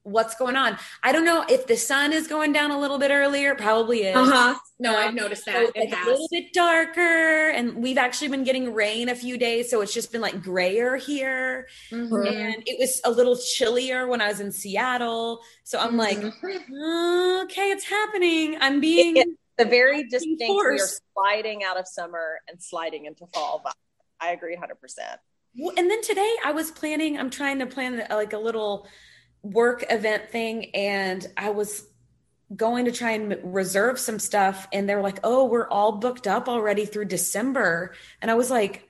what's going on? I don't know if the sun is going down a little bit earlier. Probably is. Uh huh. No, I've noticed So that. it's It like a little bit darker, and we've actually been getting rain a few days, so it's just been like grayer here. Mhm. And it was a little chillier when I was in Seattle, so I'm like, Mhm. okay, it's happening. I'm being It- The very distinct we are sliding out of summer and sliding into fall. But I agree 100%. Well, and then today I was planning, I'm trying to plan uh, like a little work event thing, and I was going to try and reserve some stuff, and they're like, oh, we're all booked up already through December. And I was like,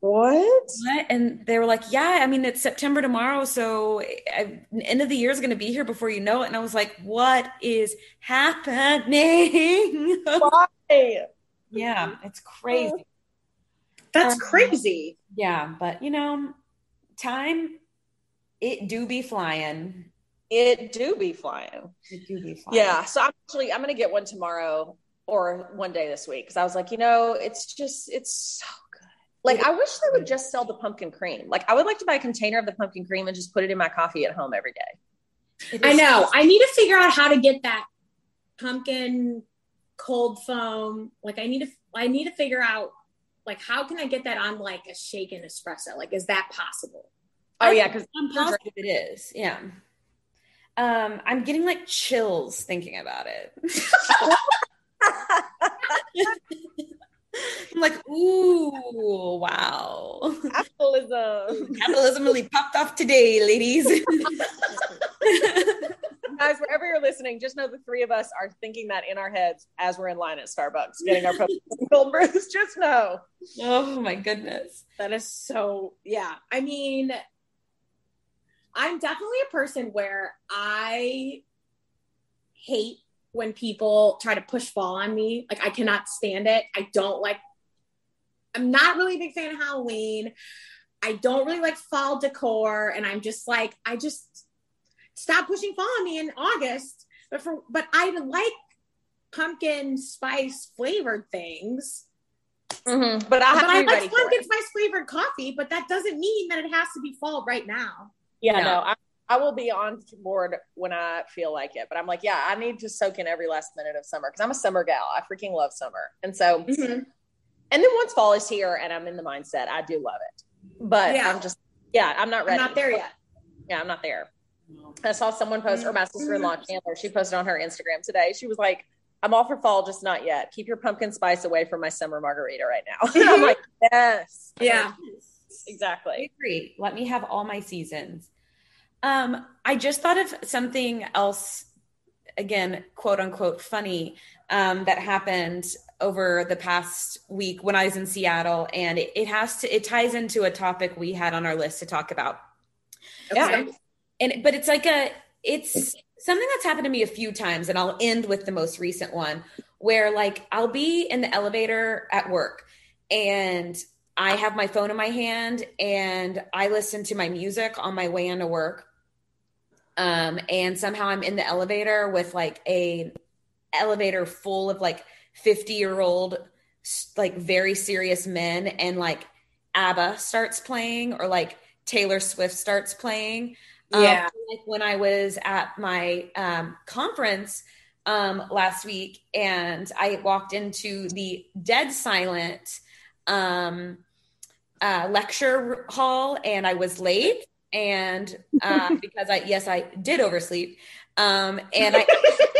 What? what? And they were like, yeah, I mean, it's September tomorrow, so I, end of the year is going to be here before you know it. And I was like, what is happening? Why? yeah, it's crazy. That's Um, crazy. Yeah, but you know, time it do be flying. It do be flying. It do be flying. Yeah. So I'm actually I'm gonna get one tomorrow or one day this week because I was like, you know, it's just it's so good. Like I wish they would just sell the pumpkin cream. Like I would like to buy a container of the pumpkin cream and just put it in my coffee at home every day. I is- know. I need to figure out how to get that pumpkin cold foam. Like I need to I need to figure out like how can I get that on like a shaken espresso? Like is that possible? Oh yeah, because I'm positive it is. Yeah. Um, I'm getting like chills thinking about it. I'm like, ooh, wow. capitalism. Capitalism really popped off today, ladies. Guys, wherever you're listening, just know the three of us are thinking that in our heads as we're in line at Starbucks getting our cold brews. Just know. oh my goodness. That is so yeah. I mean I'm definitely a person where I hate when people try to push fall on me. Like I cannot stand it. I don't like I'm not really a big fan of Halloween. I don't really like fall decor and I'm just like I just stop pushing fall on me in August. But for but I like pumpkin spice flavored things. Mm-hmm. But I have but to I like ready pumpkin spice flavored coffee, but that doesn't mean that it has to be fall right now. Yeah, Yeah. no, I, I will be on board when I feel like it. But I'm like, yeah, I need to soak in every last minute of summer because I'm a summer gal. I freaking love summer. And so, Mm-hmm. and then once fall is here and I'm in the mindset, I do love it. But Yeah. I'm just, yeah, I'm not I'm ready. not there yet. Yeah, I'm not there. I saw someone post, or my sister in law, Chandler, she posted on her Instagram today. She was like, I'm all for fall, just not yet. Keep your pumpkin spice away from my summer margarita right now. And I'm like, yes. Yeah. exactly. I agree. Let me have all my seasons. Um, I just thought of something else, again, quote unquote, funny um, that happened over the past week when I was in Seattle, and it, it has to it ties into a topic we had on our list to talk about. Yeah. And but it's like a it's something that's happened to me a few times and i'll end with the most recent one where like i'll be in the elevator at work and i have my phone in my hand and i listen to my music on my way into work. Um and somehow i'm in the elevator with like a elevator full of like 50 year old like very serious men and like abba starts playing or like taylor swift starts playing um, Yeah. like when I was at my um, conference um, last week, and I walked into the dead silent um, uh, lecture hall, and I was late, and uh, because I yes I did oversleep, um, and I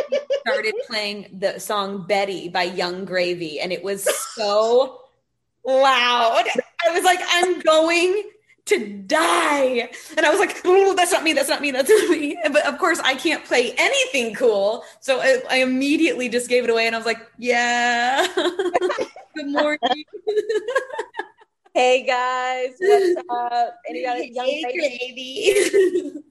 started playing the song Betty by Yung Gravy, and it was so loud. I was like, I'm going to die. And I was like, oh, that's not me. That's not me. That's not me. But of course, I can't play anything cool. So I, I immediately just gave it away. And I was like, yeah. Good morning. Hey guys, what's up? Anybody young Hey, baby?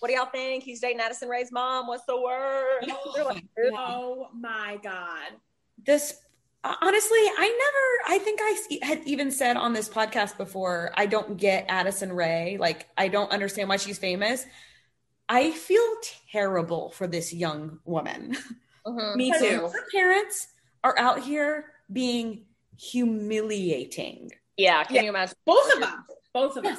What do y'all think? He's dating Addison Rae's mom. What's the word? Oh, They're like, Oh my god. this honestly i never i think i had even said on this podcast before i don't get addison rae like i don't understand why she's famous i feel terrible for this young woman mhm. Me too. her parents are out here being humiliating Yeah, can Yeah. you imagine? Both of them. Both of them.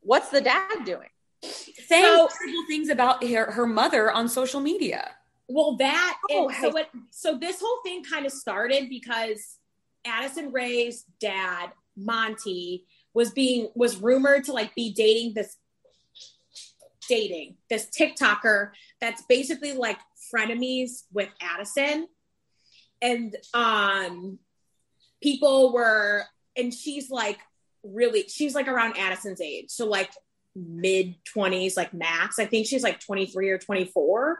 What's the dad doing? saying So- terrible things about her, her mother on social media Well, that Oh, so what so this whole thing kind of started because Addison Rae's dad, Monty, was being was rumored to like be dating this dating this TikToker that's basically like frenemies with Addison. And um people were and she's like really she's like around Addison's age. So like mid 20s like max. I think she's like 23 or 24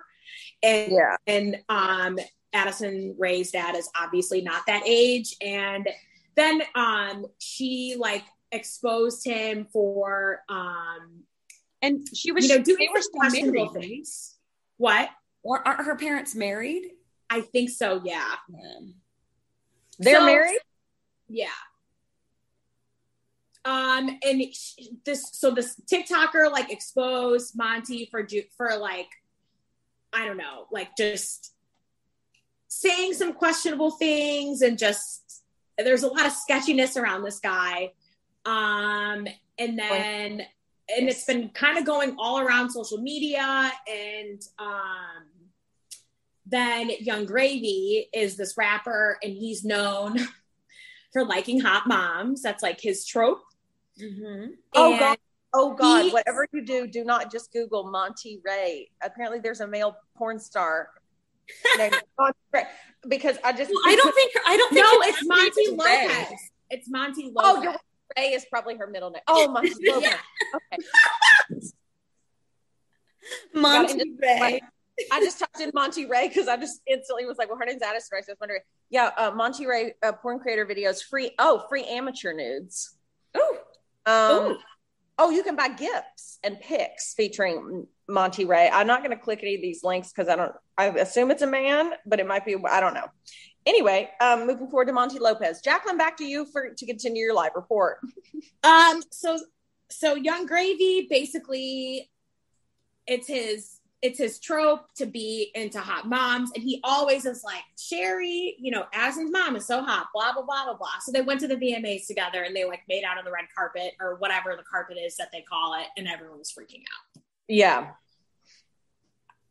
and Yeah. and um Addison Rae's dad is obviously not that age. And then um she like exposed him for um and she was you know doing they were some still questionable things. What? Or aren't her parents married? I think so yeah. They're So- married? yeah. Um and this so this TikToker like exposed Monty for for like I don't know like just saying some questionable things and just there's a lot of sketchiness around this guy um and then and it's been kind of going all around social media and um then yung gravy is this rapper and he's known for liking hot moms that's like his trope mm-hmm. Oh And god. Oh god. he- Whatever you do, do not just Google Monty Ray. Apparently there's a male porn star named Monty Ray. Because I just well, i don't think i don't think no it's monty Monty Ray. it's monty Oh, lopez you're Ray is probably her middle name. Oh, Monty Lopez. Okay. monty Got ray I just typed in Monty Ray because I just instantly was like, well, her name's Addison Rae. So I was wondering, yeah, uh, Monty Ray uh, porn creator videos free. Oh, free amateur nudes. oh Um, oh, you can buy gifts and pics featuring Monty Ray. I'm not going to click any of these links because I don't. I assume it's a man, but it might be. I don't know. Anyway, um, moving forward to Monty Lopez. Jacqueline, back to you for to continue your live report. Um, so so Yung Gravy basically it's his it's his trope to be into hot moms, and he always is like Sheri, you know, Addison's mom is so hot, blah blah blah blah blah. So they went to the VMAs together, and they like made out on the red carpet or whatever the carpet is that they call it, and everyone was freaking out. Yeah.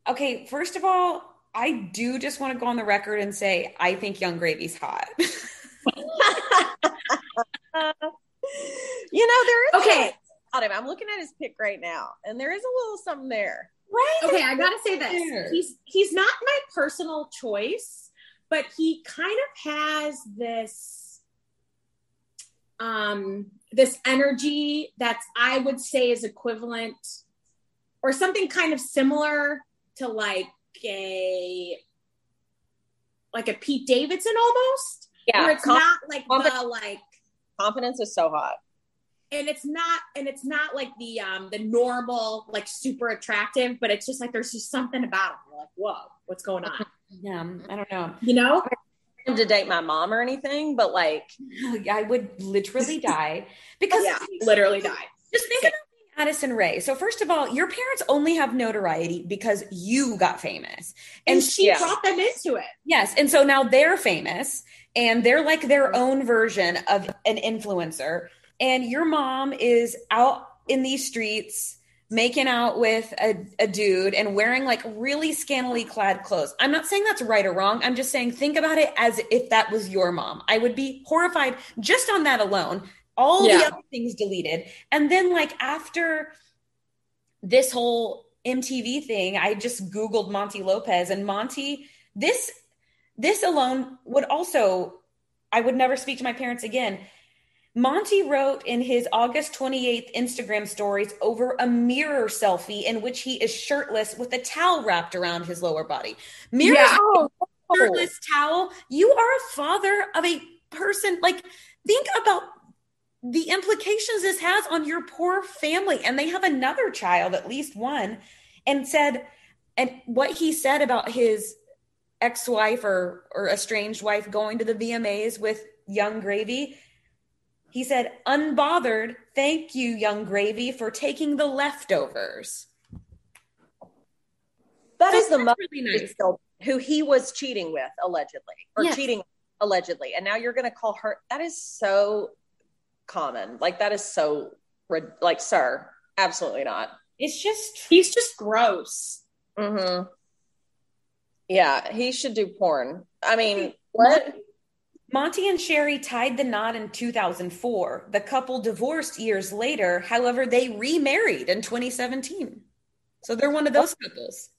Okay, first of all, I do just want to go on the record and say I think Yung Gravy's hot. you know, there is Okay. him. I'm looking at his pic right now, and there is a little something there. Right? Okay, I gotta say this. He's he's not my personal choice, but he kind of has this um this energy that's I would say is equivalent or something kind of similar to like a like a Pete Davidson almost. Where it's not like confident- the like confidence is so hot. And it's not and it's not like the um the normal like super attractive but it's just like there's just something about him You're like whoa what's going on Yeah, I don't know. you know to date my mom or anything, but like, I would literally die because yeah literally die just think about being Addison Rae. So first of all, your parents only have notoriety because you got famous. and And she yeah. brought them into it yes, and so now they're famous and they're like their own version of an influencer. And your mom is out in these streets making out with a, a dude and wearing like really scantily clad clothes. I'm not saying that's right or wrong. I'm just saying think about it as if that was your mom. I would be horrified just on that alone. All the other things deleted. And then like after this whole MTV thing, I just Googled Monty Lopez and Monty, this this alone would also I would never speak to my parents again. Monty wrote in his August 28th Instagram stories over a mirror selfie in which he is shirtless with a towel wrapped around his lower body. Mirror Yeah. oh, shirtless towel. You are a father of a person. Like, think about the implications this has on your poor family. And they have another child, at least one, and said, and what he said about his ex-wife or or estranged wife going to the VMAs with Yung Gravy. He said, "Unbothered, thank you, Yung Gravy, for taking the leftovers." that So is the mother really nice. who he was cheating with allegedly, or Yes. cheating allegedly, and now you're going to call her. That is so common. Like that is so like, sir, absolutely not. It's just he's just gross hmm Yeah, he should do porn. I mean, what? Monty and Sheri tied the knot in 2004. The couple divorced years later. However, they remarried in 2017. So they're one of those couples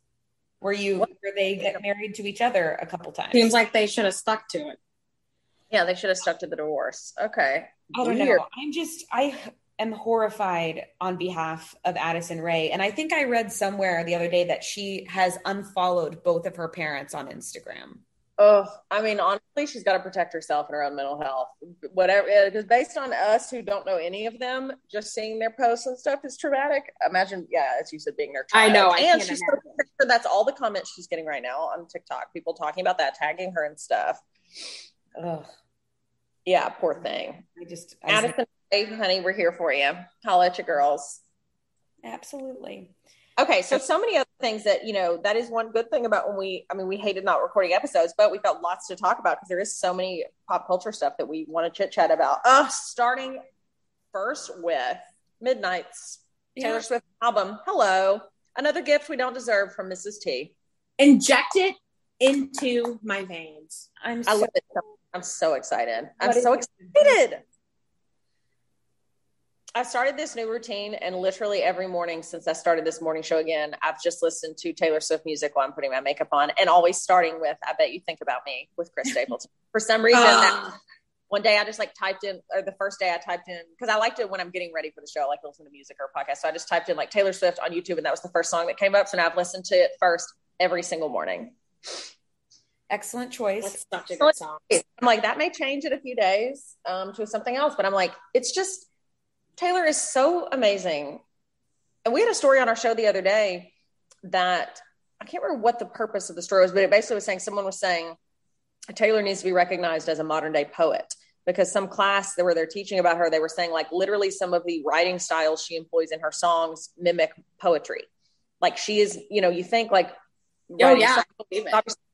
where you where they get married to each other a couple times. seems like they should have stuck to it Yeah, they should have stuck to the divorce. Okay. I don't Weird. know. I'm just I am horrified on behalf of Addison Rae, and I think I read somewhere the other day that she has unfollowed both of her parents on Instagram. Oh, I mean, honestly, she's got to protect herself and her own mental health. Whatever, because based on us who don't know any of them, just seeing their posts and stuff is traumatic. Imagine, yeah, as you said, being their I know, I and she's so that's all the comments she's getting right now on TikTok. People talking about that, tagging her and stuff. Ugh. Yeah, poor thing. I just I, Addison, honey, we're here for you. Holla at your girls. absolutely. Okay, so so many other things that you know that is one good thing about when we I mean we hated not recording episodes, but we've got lots to talk about because there is so many pop culture stuff that we want to chit chat about. Uh starting first with Midnights Taylor Yeah. Swift album. Hello. Another gift we don't deserve from Mrs. T. inject it into my veins I'm I so, love it. so- I'm so excited. I'm so excited. I started this new routine, and literally every morning since I started this morning show again, I've just listened to Taylor Swift music while I'm putting my makeup on, and always starting with "I Bet You Think About Me" with Chris Stapleton. For some reason, that, Ah. one day I just like typed in, or the first day I typed in, because I liked it when I'm getting ready for the show, I like to listen to music or podcast. So I just typed in like Taylor Swift on YouTube, and that was the first song that came up. So now I've listened to it first every single morning. excellent choice. that's such a good song I'm like, that may change in a few days um, to something else, but I'm like, it's just, Taylor is so amazing. And we had a story on our show the other day that I can't remember what the purpose of the story was, but it basically was saying someone was saying Taylor needs to be recognized as a modern day poet because some class where they're teaching about her, they were saying like literally some of the writing styles she employs in her songs mimic poetry. Like she is, you know, you think like, Oh, yeah.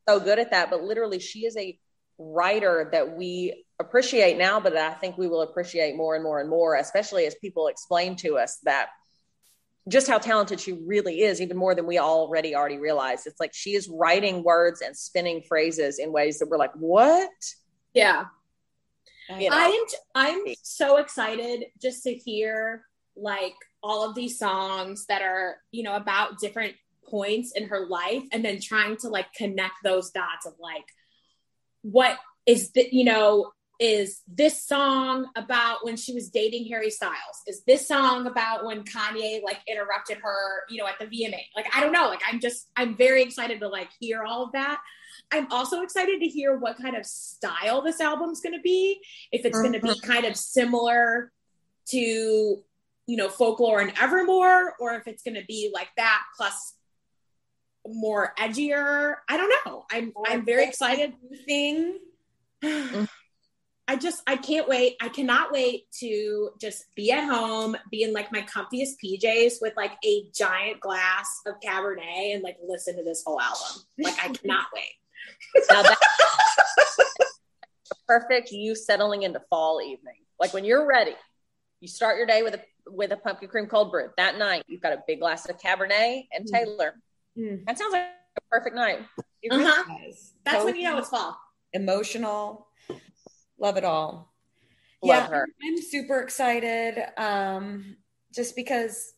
so good at that, but literally she is a writer that we appreciate now, but I think we will appreciate more and more and more, especially as people explain to us that just how talented she really is, even more than we already already realized. It's like she is writing words and spinning phrases in ways that we're like, what? Yeah. You know? I'm I'm so excited just to hear like all of these songs that are, you know, about different points in her life and then trying to like connect those dots of like what is the, you know, is this song about when she was dating Harry Styles? Is this song about when Kanye like interrupted her, you know, at the VMA? Like I don't know, like I'm just I'm very excited to like hear all of that. I'm also excited to hear what kind of style this album's going to be. If it's going to be mm-hmm. kind of similar to, you know, folklore and Evermore, or if it's going to be like that plus more edgier. I don't know. I'm I'm very excited. Thing. I just I can't wait. I cannot wait to just be at home, be in like my comfiest PJs with like a giant glass of Cabernet and like listen to this whole album. Like I cannot wait. Now that's perfect you settling into fall evening. Like when you're ready, you start your day with a with a pumpkin cream cold brew. That night, you've got a big glass of Cabernet and mm-hmm. Taylor. Mm. That sounds like a perfect night. It really Uh-huh. That's when you know it's fall. emotional. Love it all. Love yeah, her. I'm super excited. Um, just because,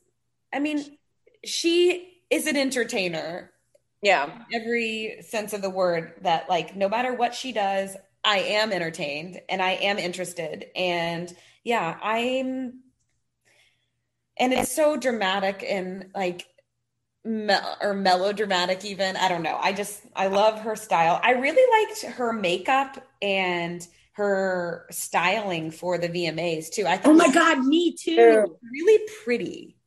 I mean, she is an entertainer, Yeah. every sense of the word. That like, no matter what she does, I am entertained and I am interested. And yeah, I'm. And it's so dramatic and like me- or melodramatic even i don't know i just i love her style i really liked her makeup and her styling for the vmas too i thought Oh my god, me too. Really pretty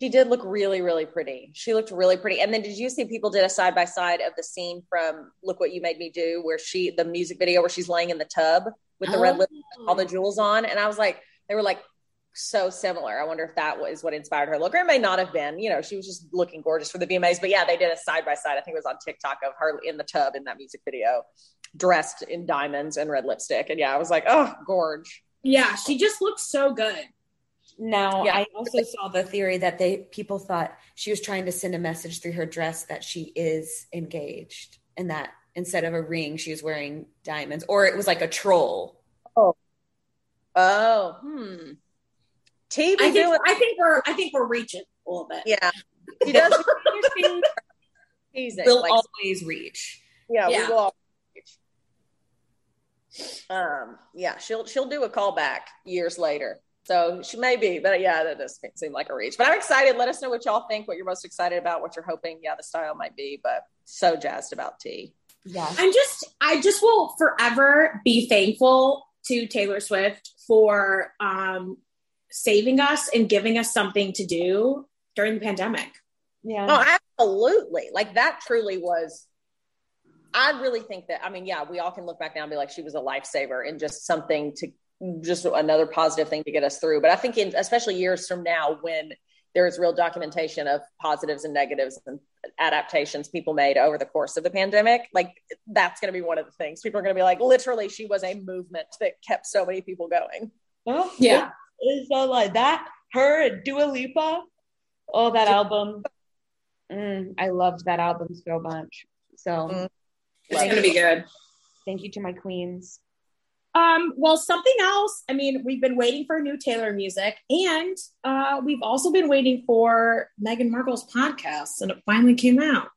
She did look really, really pretty. She looked really pretty. And then did you see people did a side by side of the scene from Look What You Made Me Do, where she the music video where she's laying in the tub with the red lip, all the oh. jewels on. And I was like, they were like so similar. I wonder if that was what inspired her look, or it may not have been. You know, she was just looking gorgeous for the VMAs. But yeah, they did a side by side. I think it was on TikTok of her in the tub in that music video, dressed in diamonds and red lipstick. And yeah, I was like, oh, gorge. Yeah, she just looks so good. now Yeah. i also saw the theory that they people thought she was trying to send a message through her dress that she is engaged and that instead of a ring she was wearing diamonds or it was like a troll Oh, oh, hmm. T be I think doing, I think we're I think we're reaching a little bit. yeah. She does teasing. will like, always reach yeah, Yeah. we will. all- Um, yeah, she'll she'll do a callback years later. So she may be, but yeah, that does seem like a reach. But I'm excited. Let us know what y'all think, what you're most excited about, what you're hoping, yeah, the style might be, but so jazzed about tea. yeah I'm just I just will forever be thankful to Taylor Swift for um saving us and giving us something to do during the pandemic. yeah Oh, absolutely. Like that truly was. I really think that. I mean, yeah, we all can look back now and be like, she was a lifesaver and just something to, just another positive thing to get us through. But I think, in especially years from now, when there is real documentation of positives and negatives and adaptations people made over the course of the pandemic, like that's going to be one of the things people are going to be like, literally, she was a movement that kept so many people going. Well, Yeah. It's so like that. Her and Dua Lipa. Oh, that album. Mm, I loved that album so much. So Mm. It's gonna be good. thank you to my queens. Um, well, something else. I mean, we've been waiting for new Taylor music, and uh, we've also been waiting for Meghan Markle's podcast, and it finally came out.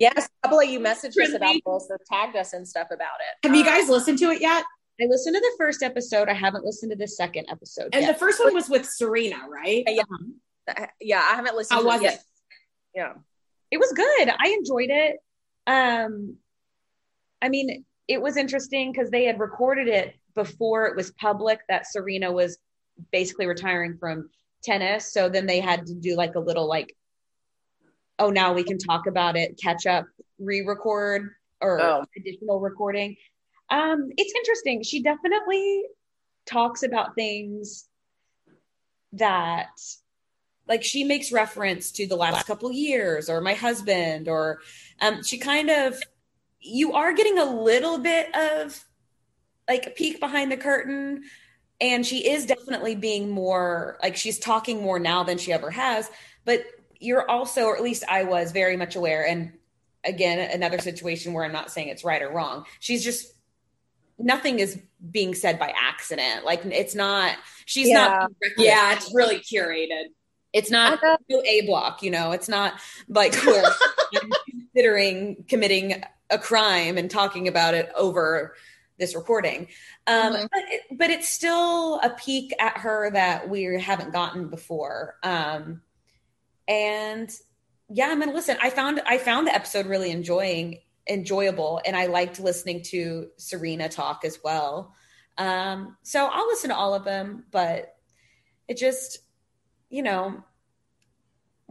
Yes, a couple of you messaged us about this, or tagged us and stuff about it. Have you Um, guys listened to it yet? I listened to the first episode. I haven't listened to the second episode And yet. the first one was with Serena, right? Yeah. yeah, I haven't listened How to was it yet. it? Yeah. it was good. I enjoyed it. Um, I mean, it was interesting because they had recorded it before it was public that Serena was basically retiring from tennis. So then they had to do like a little like, oh, now we can talk about it, catch up, re-record or Oh. additional recording. Um, it's interesting. She definitely talks about things that like she makes reference to the last couple years or my husband or um she kind of you are getting a little bit of like a peek behind the curtain. And she is definitely being more like she's talking more now than she ever has. But you're also or at least i was very much aware. And again another situation where i'm not saying it's right or wrong. She's just nothing is being said by accident. Like it's not she's not Yeah, it's really curated. it's not I a block you know? It's not like where I'm considering committing a crime and talking about it over this recording. Um Mhm. but, it, but it's still a peek at her that we haven't gotten before. Um and yeah i'm gonna listen i found i found the episode really enjoying enjoyable and i liked listening to serena talk as well um so i'll listen to all of them but it just you know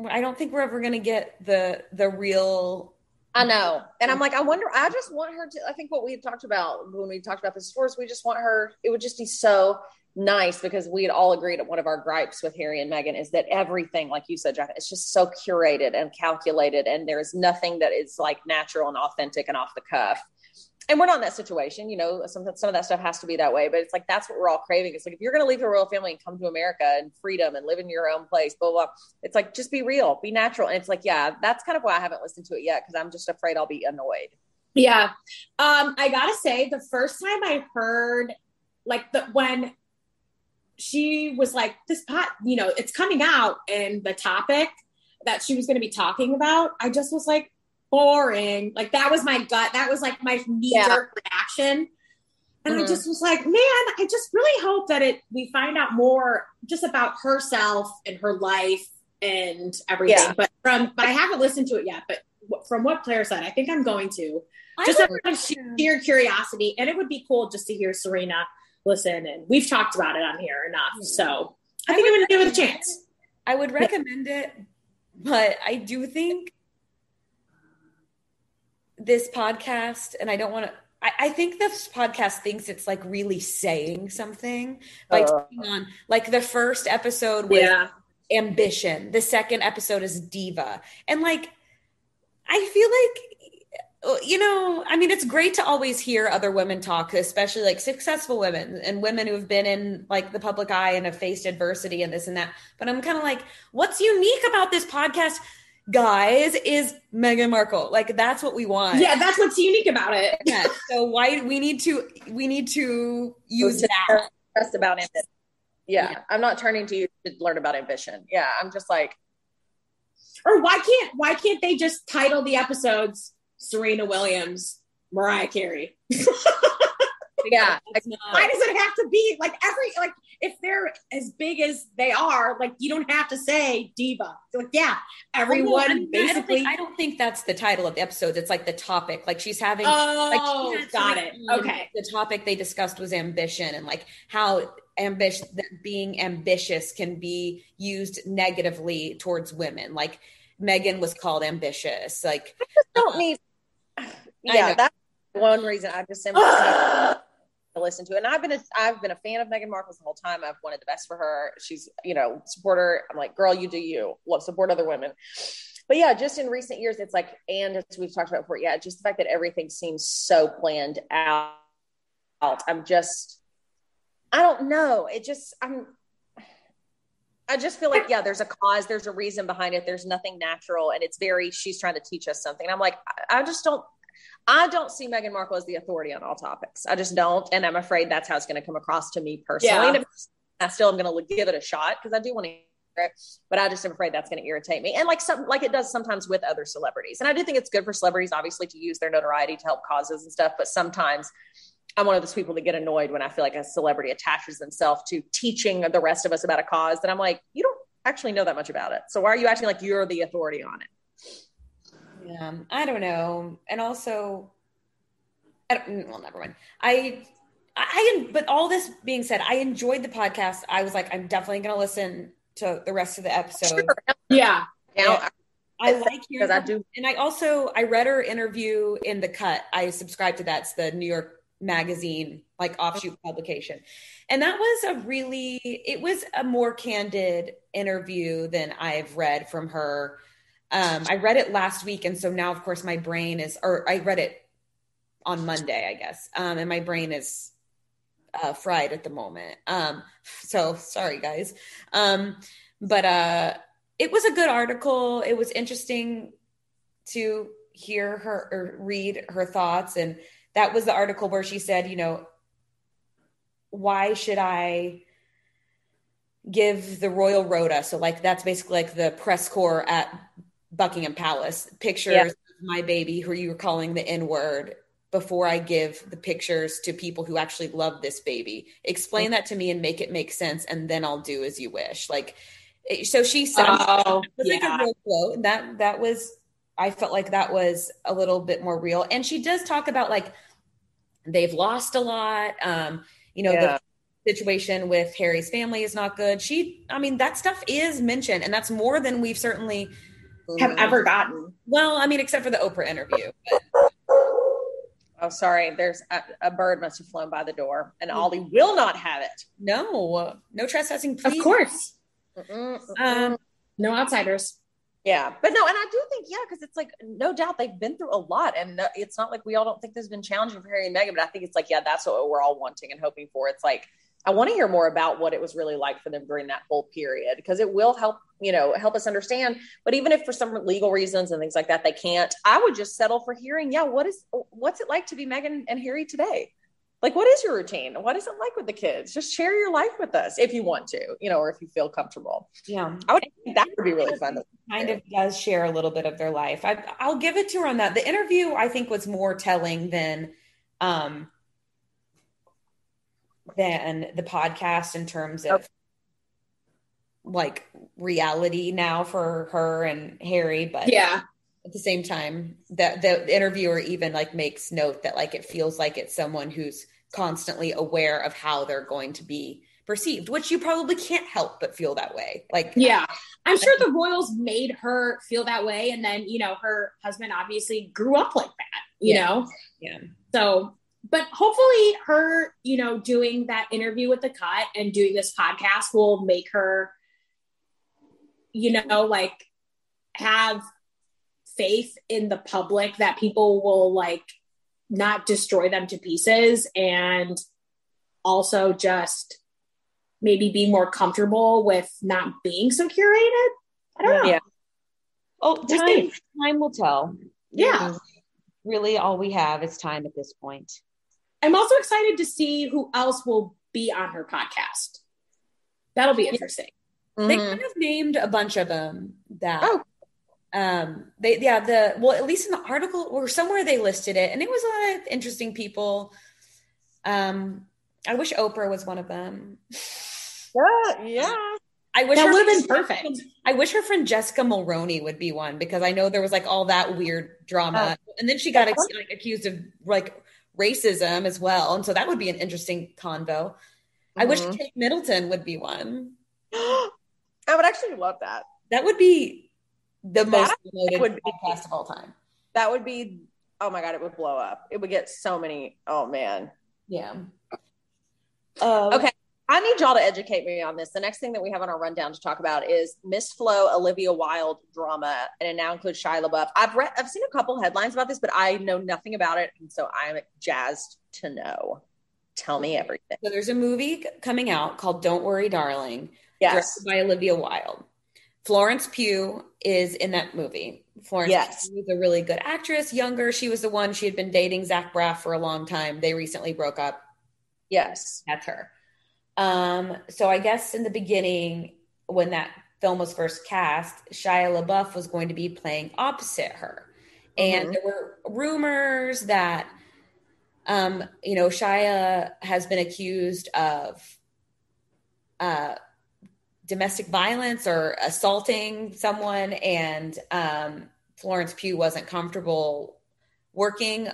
i don't think we're ever gonna get the the real I know. And I'm like, I wonder, I just want her to, I think what we talked about when we talked about this before we just want her, it would just be so nice because we had all agreed that one of our gripes with Harry and Meghan is that everything, like you said, Jack, it's just so curated and calculated. And there is nothing that is like natural and authentic and off the cuff. And we're not in that situation, you know, some, some of that stuff has to be that way, but it's like, that's what we're all craving. It's like, if you're going to leave the royal family and come to America and freedom and live in your own place, blah, blah, blah, it's like, just be real, be natural. And it's like, yeah, that's kind of why I haven't listened to it yet. Cause I'm just afraid I'll be annoyed. Yeah. Um, I gotta say, the first time I heard like the when she was like, this pot, you know, it's coming out and the topic that she was gonna be talking about, I just was like, boring. Like that was my gut. That was like my knee-jerk reaction. And I Mhm. just was like, man, I just really hope that it we find out more just about herself and her life and everything. Yeah. But from but I haven't listened to it yet. But from what Claire said, I think I'm going to I just would- out of sheer curiosity. And it would be cool just to hear Serena listen. And we've talked about it on here enough. So I think I'm going to give it a chance. I would recommend it, but I do think this podcast, and I don't want to. I, I think this podcast thinks it's like really saying something by Uh. taking on like the first episode was ambition, the second episode is diva, and like I feel like you know, I mean, it's great to always hear other women talk, especially like successful women and women who have been in like the public eye and have faced adversity and this and that. But I'm kind of like, what's unique about this podcast, guys, is Meghan Markle. Like, that's what we want. Yeah, that's what's unique about it. Yeah. So why we need to we need to use to that. Just about ambition. Yeah, Yeah. I'm not turning to you to learn about ambition. Yeah, I'm just like, Or why can't why can't they just title the episodes Serena Williams, Mariah Carey? yeah, Why does it have to be like every like if they're as big as they are, like you don't have to say diva. Like yeah, everyone Well, no, I mean, I don't, basically. think, I don't think that's the title of the episode. It's like the topic. Like she's having oh, like she got it. Okay. The topic they discussed was ambition and like how ambition that being ambitious can be used negatively towards women. Like Meghan was called ambitious. Like I just don't uh, need. Yeah, that's one reason I just simply to listen to it. And I've been a, I've been a fan of Meghan Markle's the whole time. I've wanted the best for her. She's you know support her. I'm like, girl, you do you. Love support other women. But yeah, just in recent years, it's like, and as we've talked about before, yeah, just the fact that everything seems so planned out. I'm just, I don't know. It just, I'm, I just feel like, yeah, there's a cause, there's a reason behind it. There's nothing natural, and it's very. She's trying to teach us something. I'm like, I, I just don't. I don't see Meghan Markle as the authority on all topics. I just don't, and I'm afraid that's how it's going to come across to me personally. Yeah. I still am going to give it a shot because I do want to hear it, but I just am afraid that's going to irritate me, and like some, like it does sometimes with other celebrities. And I do think it's good for celebrities, obviously, to use their notoriety to help causes and stuff. But sometimes I'm one of those people that get annoyed when I feel like a celebrity attaches themselves to teaching the rest of us about a cause And I'm like, you don't actually know that much about it. So why are you acting like you're the authority on it? Yeah, I don't know. And also, I don't, well, never mind. I I but all this being said, I enjoyed the podcast. I was like, I'm definitely going to listen to the rest of the episode. Yeah. Now, I like because I do. and I also I read her interview in the Cut. I subscribe to that. It's the New York Magazine like offshoot publication, and that was a really it was a more candid interview than I've read from her. Um, I read it last week, and so now, of course, my brain is, or I read it on Monday, I guess, um, and my brain is uh, fried at the moment. Um, so sorry, guys. Um, but uh, it was a good article. It was interesting to hear her or read her thoughts, and that was the article where she said, you know, why should I? give the royal rota so like that's basically like the press corps at buckingham palace pictures Yeah. of my baby who you were calling the n word before i give the pictures to people who actually love this baby explain that to me and make it make sense and then i'll do as you wish like so she said Oh, was like yeah. a real quote that that was i felt like that was a little bit more real and she does talk about like they've lost a lot um you know Yeah. the situation with harry's family is not good she i mean that stuff is mentioned and that's more than we've certainly Have ever gotten. well i mean except for the oprah interview but Oh, sorry. There's a, a bird must have flown by the door, and Ollie will not have it. no no trespassing Of course. Mm-mm, mm-mm. um No outsiders. Yeah, but no, and I do think yeah, because it's like no doubt they've been through a lot, and it's not like we all don't think there's been challenging for Harry and Meghan, but I think it's like yeah, that's what we're all wanting and hoping for. It's like I want to hear more about what it was really like for them during that whole period because it will help you know help us understand. But even if for some legal reasons and things like that they can't, I would just settle for hearing yeah, what is what's it like to be Meghan and Harry today? Like, what is your routine? What is it like with the kids? Just share your life with us if you want to, you know, or if you feel comfortable. yeah I would think that would be really fun. kind of does share a little bit of their life. I, I'll give it to her on that. The interview I think was more telling than um than the podcast in terms of like reality now for her and Harry, but Yeah. at the same time that the interviewer even like makes note that like it feels like it's someone who's constantly aware of how they're going to be perceived, which you probably can't help but feel that way. Like Yeah. I'm sure the Royals made her feel that way. And then, you know, her husband obviously grew up like that, you Yeah. know? yeah. So, but hopefully her, you know, doing that interview with the cut and doing this podcast will make her, you know, like have faith in the public that people will like not destroy them to pieces and also just maybe be more comfortable with not being so curated. I don't know. Yeah. Oh, time, time will tell. Yeah. Really, all we have is time at this point. I'm also excited to see who else will be on her podcast. That'll be interesting. They Mhm. kind of named a bunch of them that. Oh. Um. They yeah the well at least in the article or somewhere they listed it and it was a lot of interesting people. Um. I wish Oprah was one of them. Yeah, yeah. I wish That would have been perfect. I wish her friend Jessica Mulroney would be one because I know there was like all that weird drama, and then she got ex- like accused of like racism as well, and so that would be an interesting convo. I wish Mhm. Kate Middleton would be one. I would actually love that. That would be the That most promoted would be- podcast of all time. That would be. Oh my god, it would blow up. It would get so many. Oh man. Yeah. Um, Okay. I need y'all to educate me on this. The next thing that we have on our rundown to talk about is Miss Flo Olivia Wilde drama, and it now includes Shia LaBeouf. I've read, I've seen a couple headlines about this, but I know nothing about it, and so I'm jazzed to know. Tell me everything. So there's a movie coming out called "Don't Worry, Darling," Yes. directed by Olivia Wilde. Florence Pugh is in that movie. Florence Yes. Pugh is a really good actress. Younger, she was the one she had been dating Zach Braff for a long time. They recently broke up. Yes. That's her. Um, so I guess in the beginning, when that film was first cast, Shia LaBeouf was going to be playing opposite her. And Mhm. there were rumors that um, you know, Shia has been accused of uh domestic violence or assaulting someone and um Florence Pugh wasn't comfortable working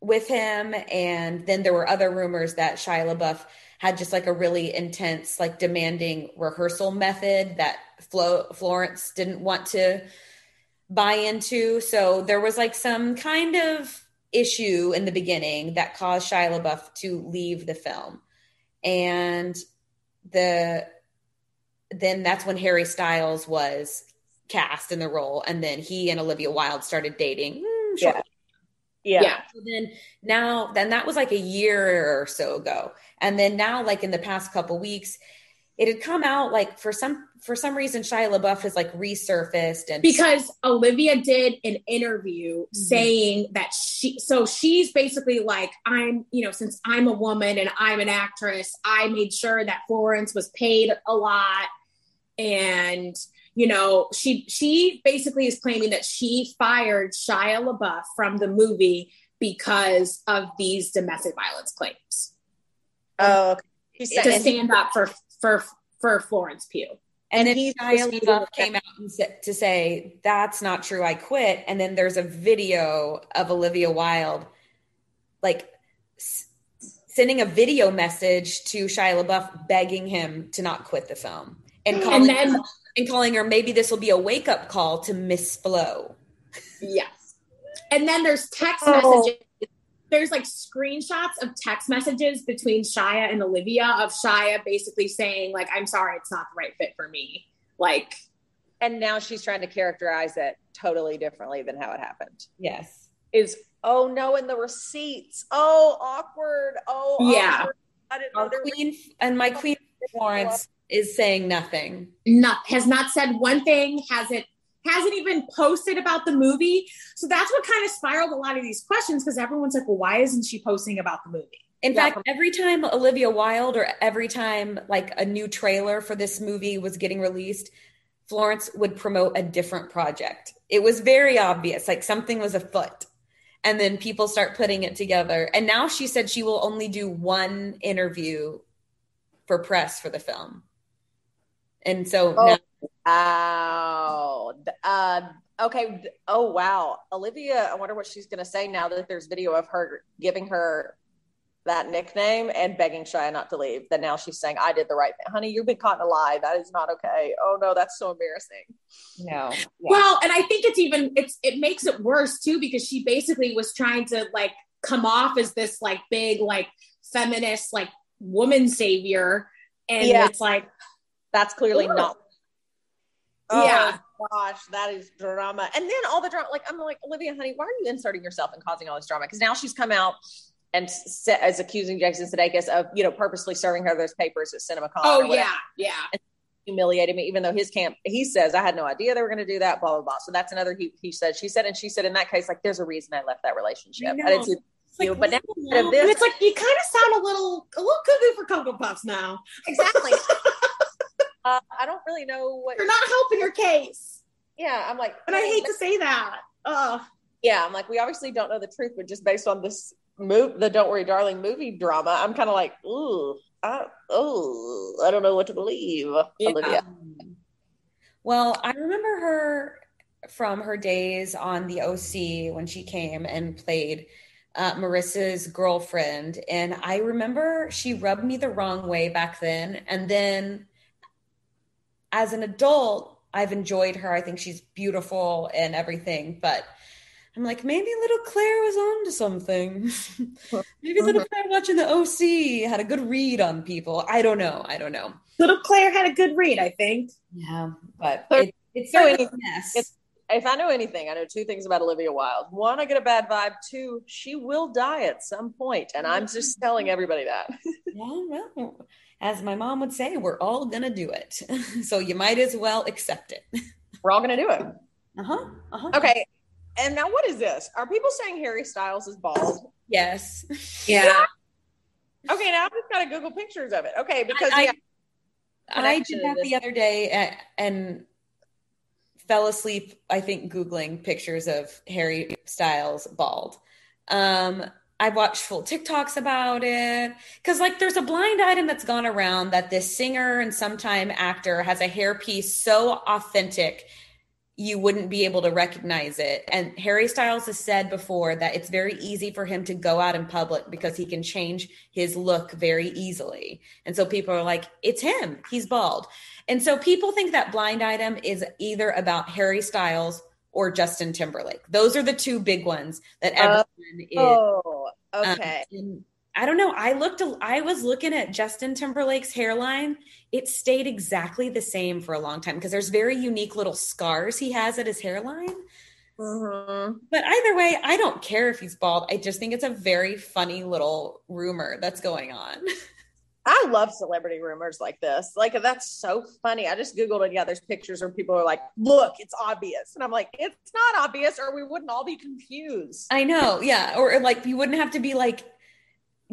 with him. And then there were other rumors that Shia LaBeouf had just like a really intense, like demanding rehearsal method that Flo- Florence didn't want to buy into. So there was like some kind of issue in the beginning that caused Shia LaBeouf to leave the film. And the then that's when Harry Styles was cast in the role, and then he and Olivia Wilde started dating. Mm, Yeah. Yeah. Yeah. So then now, then that was like a year or so ago, and then now, like in the past couple weeks, it had come out like for some for some reason Shia LaBeouf has like resurfaced and because Olivia did an interview mm-hmm. saying that she so she's basically like I'm you know since I'm a woman and I'm an actress I made sure that Florence was paid a lot. And you know she she basically is claiming that she fired Shia LaBeouf from the movie because of these domestic violence claims Um, oh, okay. Said, to and he- stand up for for for Florence Pugh. And then he's Shia came out and sa- to say, that's not true, I quit. And then there's a video of Olivia Wilde, like s- sending a video message to Shia LaBeouf begging him to not quit the film. And hmm. calling, And then and calling her, maybe this will be a wake up call to Miss Flo. Yes. And then there's text Oh. messages. There's like screenshots of text messages between Shia and Olivia of Shia basically saying, like, I'm sorry, it's not the right fit for me. Like, and now she's trying to characterize it totally differently than how it happened. Yes. Is oh no, in the receipts. Oh, awkward. Oh, Yeah. awkward. I didn't Our there was- queen and my queen Florence is saying nothing. not has not said one thing, hasn't hasn't even posted about the movie. So that's what kind of spiraled a lot of these questions because everyone's like, well, why isn't she posting about the movie? In Yeah. fact, every time Olivia Wilde or every time like a new trailer for this movie was getting released, Florence would promote a different project. It was very obvious, like something was afoot. And then people start putting it together. And now she said she will only do one interview for press for the film. And so Oh. now Wow. Uh, okay. Oh, wow. Olivia, I wonder what she's going to say now that there's video of her giving her that nickname and begging Shia not to leave. That now she's saying, I did the right thing. Honey, you've been caught in a lie. That is not okay. Oh, no, that's so embarrassing. no. Yeah. Well, and I think it's even it's it makes it worse too because she basically was trying to like come off as this like big like feminist like woman savior, and Yeah. it's like That's clearly Ugh. not. Oh, Yeah. Gosh, that is drama. And then all the drama, like, I'm like, Olivia, honey, why are you inserting yourself and causing all this drama? Because now she's come out and s- is accusing Jason Sudeikis of, you know, purposely serving her those papers at CinemaCon. oh or whatever. yeah yeah humiliated me, even though his camp, he says, I had no idea they were going to do that, blah, blah, blah. So that's another, he, he said, she said, and she said, in that case, like, there's a reason I left that relationship. I I, didn't see It's like, you, but now this- and it's like you kind of sound a little a little cuckoo for cocoa puffs now. exactly. uh, I don't really know what, You're not helping your case, yeah, I'm like, and I hate to say that. Oh, yeah, I'm like, we obviously don't know the truth, but just based on this move, the Don't Worry Darling movie drama, I'm kind of like, ooh, I, ooh, I don't know what to believe, Olivia. Um, Well, I remember her from her days on the OC when she came and played uh, Marissa's girlfriend. And I remember she rubbed me the wrong way back then. And then as an adult, I've enjoyed her. I think she's beautiful and everything. But I'm like, maybe little Claire was on to something. maybe little uh-huh. Claire watching the OC had a good read on people. I don't know. I don't know. little Claire had a good read, I think. Yeah, but There- it, it's so certainly a mess. it's- If I know anything, I know two things about Olivia Wilde. One, I get a bad vibe. Two, she will die at some point, and I'm just telling everybody that. yeah, well, as my mom would say, we're all gonna do it. so you might as well accept it. We're all going to do it. Uh huh. Uh huh. Okay. And now, what is this? Are people saying Harry Styles is bald? Yes. Yeah. Okay, now I've just got to Google pictures of it. Okay, because I, yeah, I connection did that is- the other day and, and fell asleep. I think googling pictures of Harry Styles bald. Um, I watched full TikToks about it because, like, there's a blind item that's gone around that this singer and sometime actor has a hairpiece so authentic you wouldn't be able to recognize it. And Harry Styles has said before that it's very easy for him to go out in public because he can change his look very easily. And so people are like, it's him, he's bald. And so people think that blind item is either about Harry Styles or Justin Timberlake. Those are the two big ones that everyone is. Oh, um, okay. and I don't know. I looked, I was looking at Justin Timberlake's hairline. It stayed exactly the same for a long time because there's very unique little scars he has at his hairline. Mhm. But either way, I don't care if he's bald. I just think it's a very funny little rumor that's going on. I love celebrity rumors like this. Like that's so funny. I just googled it. Yeah, there's pictures where people are like, "Look, it's obvious," and I'm like, "It's not obvious, or we wouldn't all be confused." I know, yeah. Or like you wouldn't have to be like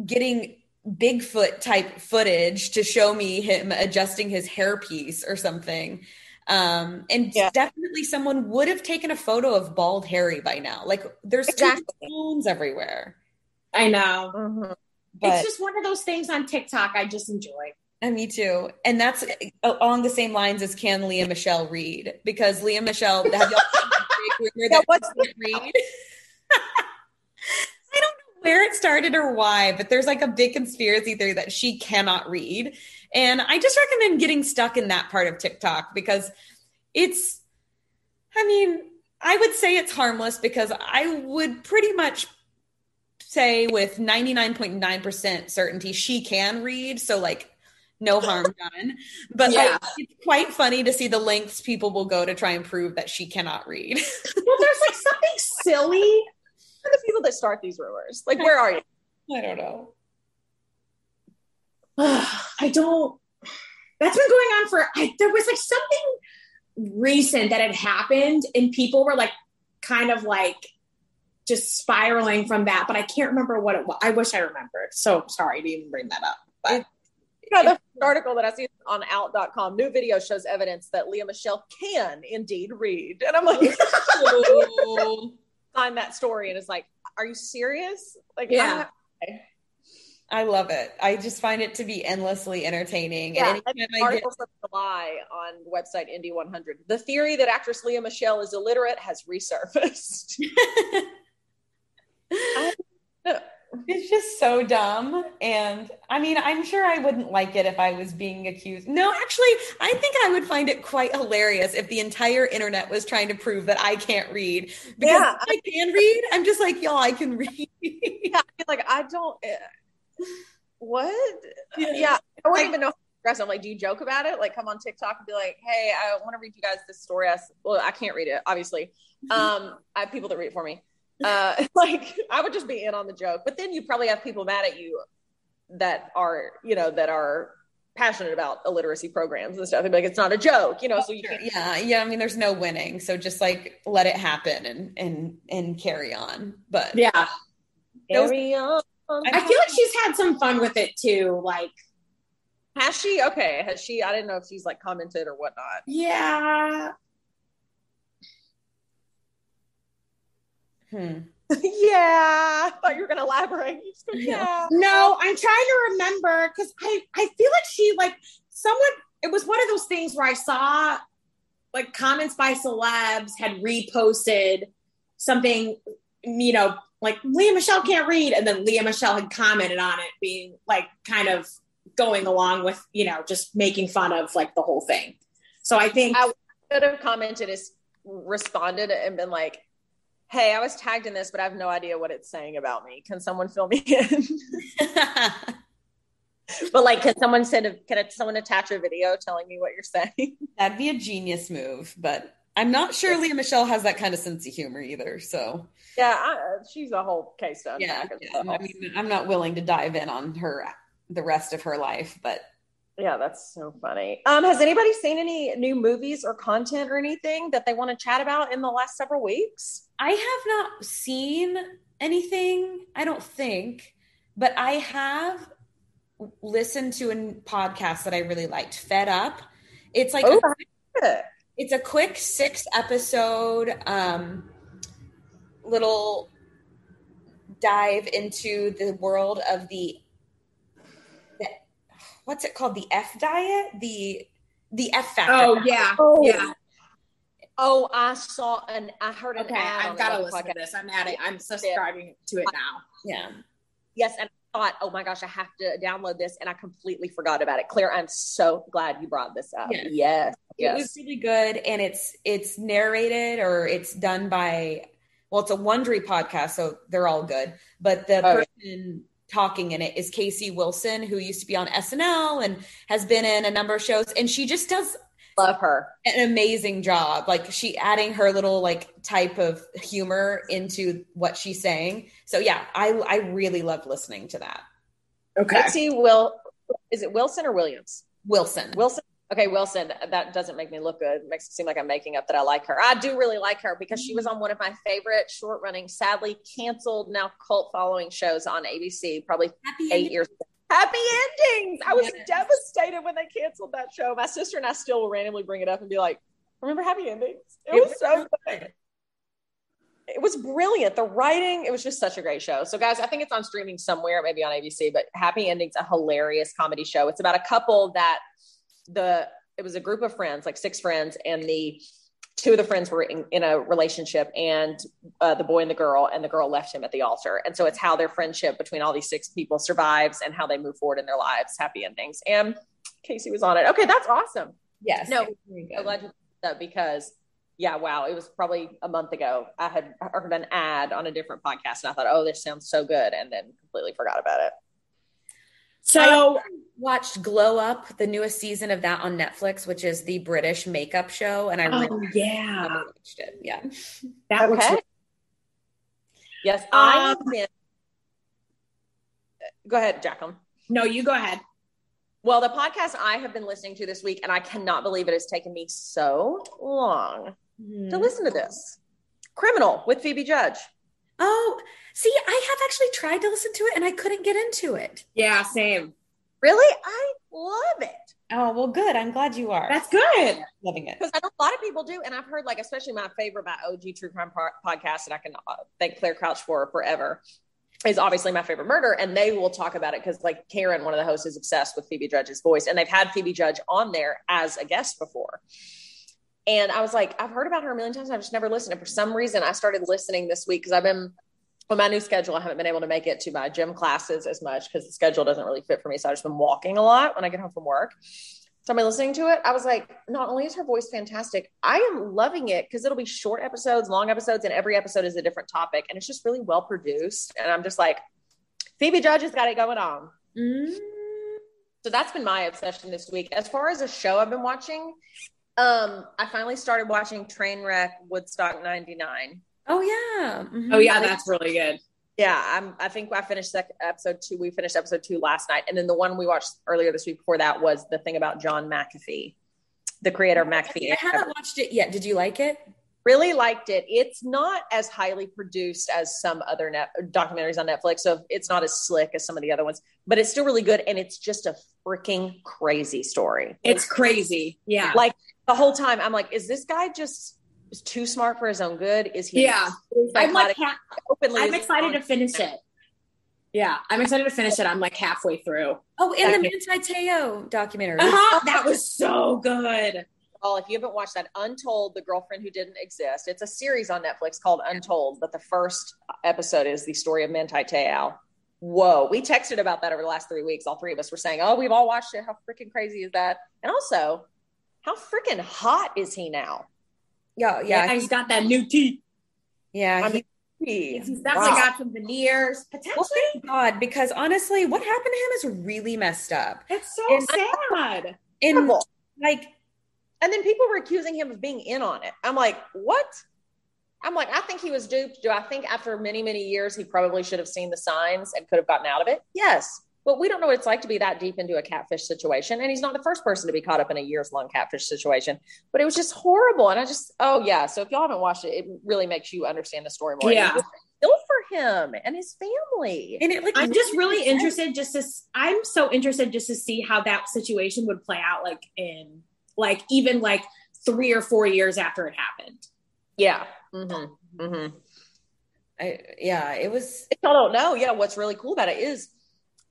getting Bigfoot type footage to show me him adjusting his hairpiece or something. Um, and Yeah. definitely someone would have taken a photo of bald Harry by now. Like there's Exactly. phones everywhere. I know. Mhm. But it's just one of those things on TikTok I just enjoy. and me too. And that's uh, along the same lines as can Lea Michele read because Lea Michele have y'all seen the rumor that what's read? I don't know where it started or why, but there's like a big conspiracy theory that she cannot read. And I just recommend getting stuck in that part of TikTok because it's, I mean, I would say it's harmless because I would pretty much say with 99.9% certainty she can read. So, like, no harm done. But Yeah. like, it's quite funny to see the lengths people will go to try and prove that she cannot read. Well, there's like something silly. Are the people that start these rumors? Like, where are you? I don't know. I don't. That's been going on for. I, there was like something recent that had happened, and people were like, kind of like, just spiraling from that. But I can't remember what it was. I wish I remembered. So sorry to even bring that up. But Yeah, the article that I see on out.com, new video shows evidence that Lea Michele can indeed read. And I'm like, find that story and it's like, are you serious? Like, Yeah. I- love it. I just find it to be endlessly entertaining. Yeah, and anytime the get article from July on website Indy 100. The theory that actress Lea Michele is illiterate has resurfaced. It's just so dumb. And I mean, I'm sure I wouldn't like it if I was being accused. No, actually, I think I would find it quite hilarious if the entire internet was trying to prove that I can't read. Because Yeah. I can read. I'm just like, y'all, I can read. yeah, I feel like I don't. eh, what? Yeah. Yeah, I wouldn't even know. How to express it. I'm like, do you joke about it? Like, come on TikTok and be like, "Hey, I want to read you guys this story." I, well, I can't read it, obviously. Um, I have people that read it for me. Uh, like, I would just be in on the joke, but then you probably have people mad at you that are, you know, that are passionate about illiteracy programs and stuff. They'd like, "It's not a joke," you know. So you can't. yeah, yeah. I mean, there's no winning. So just like let it happen and and and carry on. But yeah, Those- Carry on. I feel like she's had some fun with it too. Like, Has she? Okay. Has she? I didn't know if she's like commented or whatnot. yeah, hmm. yeah. I thought you were going to elaborate. Go, yeah. No, I'm trying to remember because I, I feel like she like someone it was one of those things where I saw like comments by celebs had reposted something, you know, like Lea Michele can't read, and then Lea Michele had commented on it, being like kind of going along with, you know, just making fun of like the whole thing. So I think I could have commented is responded and been like, Hey, I was tagged in this, but I have no idea what it's saying about me. Can someone fill me in? but like, can someone send a, can someone attach a video telling me what you're saying? That'd be a genius move, but I'm not sure Lea Michele has that kind of sense of humor either. So yeah, I, she's a whole case to yeah. I mean, I'm not willing to dive in on her the rest of her life, but Yeah, that's so funny. Um, has anybody seen any new movies or content or anything that they want to chat about in the last several weeks? I have not seen anything. I don't think, but I have listened to a podcast that I really liked, Fed Up. It's like Oh, a it's a quick six episode um, little dive into the world of the, the what's it called the f diet the the f factor oh yeah, Oh, yeah. Oh, I saw an. I heard an Okay, ad. I've got to listen to this. I'm adding. I'm subscribing to it now. Yeah. Yes, and I thought, oh my gosh, I have to download this, and I completely forgot about it. Claire, I'm so glad you brought this up. Yes. Yes, It yes. was really good, and it's it's narrated or it's done by well, it's a Wondery podcast, so they're all good. But the Oh, person talking in it is Casey Wilson, who used to be on SNL and has been in a number of shows, and she just does Love her. an amazing job. Like she adding her little like type of humor into what she's saying. So yeah, I I really loved listening to that. Okay. Let's see Will. Is it Wilson or Williams? Wilson. Wilson. Okay, Wilson. That doesn't make me look good. It makes it seem like I'm making up that I like her. I do really like her because she was on one of my favorite short running, sadly canceled, now cult following shows on ABC, probably Happy eight ending. years ago. Happy endings. I was Yes. devastated when they canceled that show. My sister and I still will randomly bring it up and be like, remember Happy Endings? It, was so good. It was brilliant. The writing, it was just such a great show. So, guys, I think it's on streaming somewhere, maybe on ABC, but Happy Endings, a hilarious comedy show. It's about a couple that the it was a group of friends, like six friends, and the two of the friends were in, in a relationship, and uh, the boy and the girl, and the girl left him at the altar. And so it's how their friendship between all these six people survives and how they move forward in their lives. Happy endings. And Casey was on it. Okay, that's awesome. Yes. No, it was very good. I'm glad you brought that because yeah, wow, it was probably a month ago. I had heard an ad on a different podcast, and I thought, oh, this sounds so good, and then completely forgot about it. So I watched Glow Up, the newest season of that on Netflix, which is the British makeup show, and I really oh yeah, watched it. Yeah. that looks Okay. Yes, I Um, have been. Go ahead, Jacqueline. no. You go ahead. Well, the podcast I have been listening to this week, and I cannot believe it has taken me so long to listen to this. Criminal with Phoebe Judge. Oh, see, I have actually tried to listen to it and I couldn't get into it. Yeah, same. Really? I love it. Oh, well, good. I'm glad you are. That's good. loving it. because I know a lot of people do, and I've heard like especially my favorite my OG True Crime po- podcast that I can uh, thank Claire Crouch for forever is obviously my favorite murder, and they will talk about it because like Karen, one of the hosts, is obsessed with Phoebe Judge's voice, and they've had Phoebe Judge on there as a guest before. And I was like, I've heard about her a million times. I've just never listened. And for some reason, I started listening this week because I've been on my new schedule. I haven't been able to make it to my gym classes as much because the schedule doesn't really fit for me. So I've just been walking a lot when I get home from work. So I've been listening to it. I was like, not only is her voice fantastic, I am loving it because it'll be short episodes, long episodes, and every episode is a different topic. And it's just really well produced. And I'm just like, Phoebe Judge has got it going on. Mm. So that's been my obsession this week. As far as a show I've been watching, um, I finally started watching Trainwreck Woodstock 99. Oh, yeah. Mhm. Oh yeah, that's really good. Yeah, I'm, I think I finished sec- episode two. We finished episode two last night. And then the one we watched earlier this week before that was the thing about John McAfee, the creator of McAfee. I haven't watched it yet. Did you like it? really liked it. It's not as highly produced as some other net documentaries on Netflix, so it's not as slick as some of the other ones, but it's still really good. And it's just a freaking crazy story. It's crazy. Yeah. Like the whole time, I'm like, is this guy just too smart for his own good? Is he? Yeah. I'm like, psychotic? ha- openly. I'm excited to finish it. Yeah, I'm excited to finish it. I'm like halfway through. Oh, and the Okay. Manti Te'o documentary. Uh-huh, that was so good. Well, if you haven't watched that, Untold, the girlfriend who didn't exist. It's a series on Netflix called Untold, but the first episode is the story of Manti Te'o. Whoa, we texted about that over the last three weeks. All three of us were saying, "Oh, we've all watched it. How freaking crazy is that?" And also, how freaking hot is he now? Yeah, Yeah, yeah, he's got that new teeth. yeah. I mean, he- He's definitely wow. got some veneers. well, Potentially, thank God, because honestly, what happened to him is really messed up. it's so And- sad. And like, And then people were accusing him of being in on it. I'm like, what? I'm like, I think he was duped. Do I think after many, many years, he probably should have seen the signs and could have gotten out of it? Yes. But we don't know what it's like to be that deep into a catfish situation. And he's not the first person to be caught up in a years long catfish situation. But it was just horrible. And I just, oh, yeah. So if y'all haven't watched it, it really makes you understand the story more. Yeah. And Feel for him and his family. and it like I'm just really interested just to s- I'm so interested just to see how that situation would play out like in like even like 3 or 4 years after it happened. yeah. Mm-hmm. Mm-hmm. I, yeah, it was. if y'all don't know, yeah, what's really cool about it is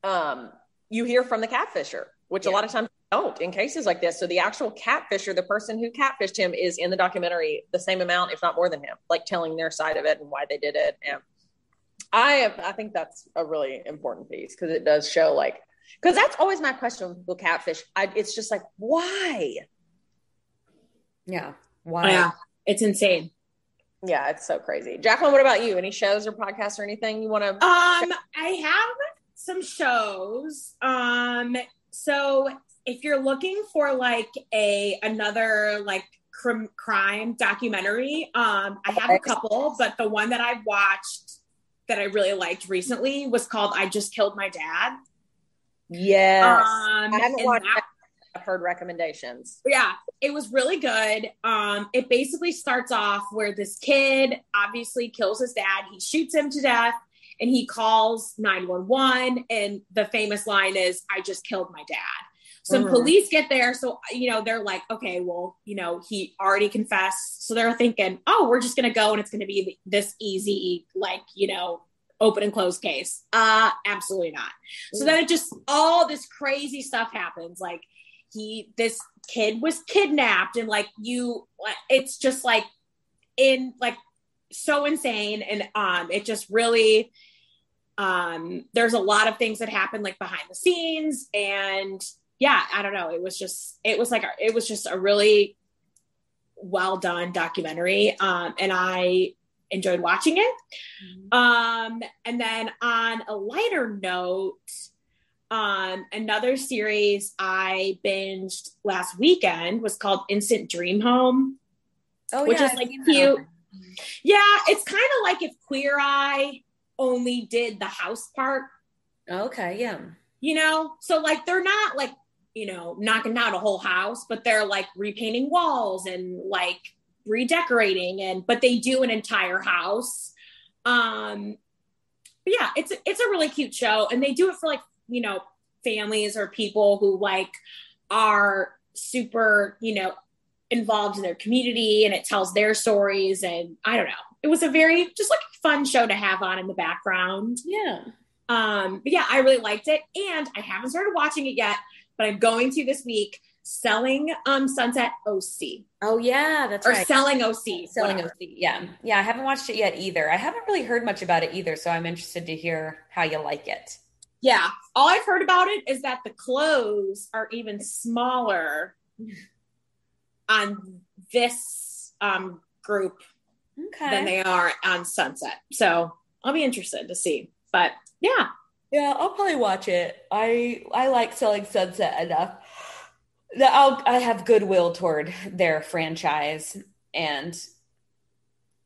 um, you hear from the catfisher, which a lot of times don't in cases like this. So the actual catfisher, the person who catfished him, is in the documentary the same amount, if not more than him, like telling their side of it and why they did it. And I I think that's a really important piece because it does show like because that's always my question with people catfish. I, it's just like why? Yeah. Why? Yeah, it's insane. Yeah, it's so crazy. Jacqueline, what about you? Any shows or podcasts or anything you want to? Um, I have some shows. Um, so if you're looking for like a another like crim- crime documentary, um, I have a couple, but the one that I watched that I really liked recently was called "I Just Killed My Dad." Yes, Um, I haven't watched. that-. I've heard recommendations. yeah it was really good um it basically starts off where this kid obviously kills his dad he shoots him to death and he calls 911 and the famous line is i just killed my dad. So Mhm. police get there so you know they're like okay well you know he already confessed. So they're thinking oh we're just gonna go and it's gonna be this easy like you know open and close case. Uh absolutely not. So then it just all this crazy stuff happens like he this kid was kidnapped and like you it's just like in like so insane and um it just really um there's a lot of things that happen like behind the scenes and yeah i don't know it was just it was like a, it was just a really well done documentary um and i enjoyed watching it um and then on a lighter note um, another series I binged last weekend was called Instant Dream Home. Oh, Which yeah, is, like, cute. Yeah, it's kind of like if Queer Eye only did the house part, Okay, yeah. you know? So, like, they're not like, you know, knocking down a whole house, but they're like repainting walls and like redecorating and but they do an entire house. Um but yeah, it's it's a really cute show and they do it for like, you know, families or people who like are super, you know, involved in their community and it tells their stories and I don't know. It was a very just like a fun show to have on in the background. Yeah. Um, but yeah, I really liked it, and I haven't started watching it yet, but I'm going to this week. Selling um Sunset OC Oh, yeah, that's or right. selling OC, Selling whatever. OC. Yeah. Yeah. I haven't watched it yet either. I haven't really heard much about it either. So I'm interested to hear how you like it. Yeah, all I've heard about it is that the clothes are even smaller on this um group Okay. than they are on Sunset. So I'll be interested to see. But yeah, Yeah, I'll probably watch it. I I like Selling Sunset enough that I'll I have goodwill toward their franchise, and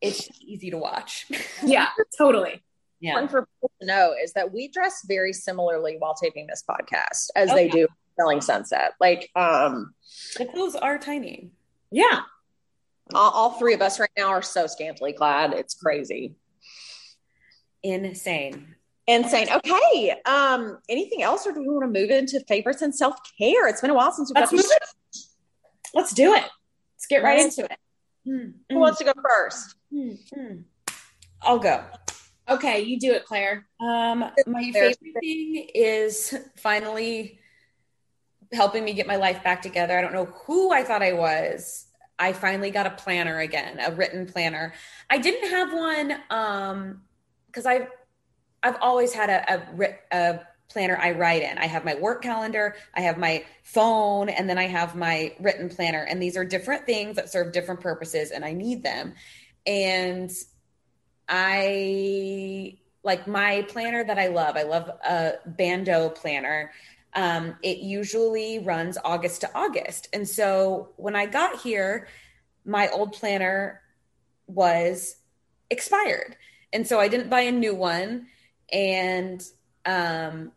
it's easy to watch. yeah, totally. yeah. important for people to know is that we dress very similarly while taping this podcast as they do selling sunset like um The clothes are tiny. Yeah. All, all three of us right now are so scantily clad it's crazy Insane. insane okay um anything else or do we want to move into favorites and self-care it's been a while since we've Let's got move it. Let's do it. Let's get right Right. into it. who wants to go first I'll go. Okay, you do it, Claire. Um, my favorite thing is finally helping me get my life back together. I don't know who I thought I was. I finally got a planner again, a written planner. I didn't have one um because I've I've always had a, a a planner I write in. I have my work calendar, I have my phone, and then I have my written planner. And these are different things that serve different purposes, and I need them. And I like my planner that I love. I love a Bando planner. Um, it usually runs August to August. And so when I got here, my old planner was expired. And so I didn't buy a new one. And um,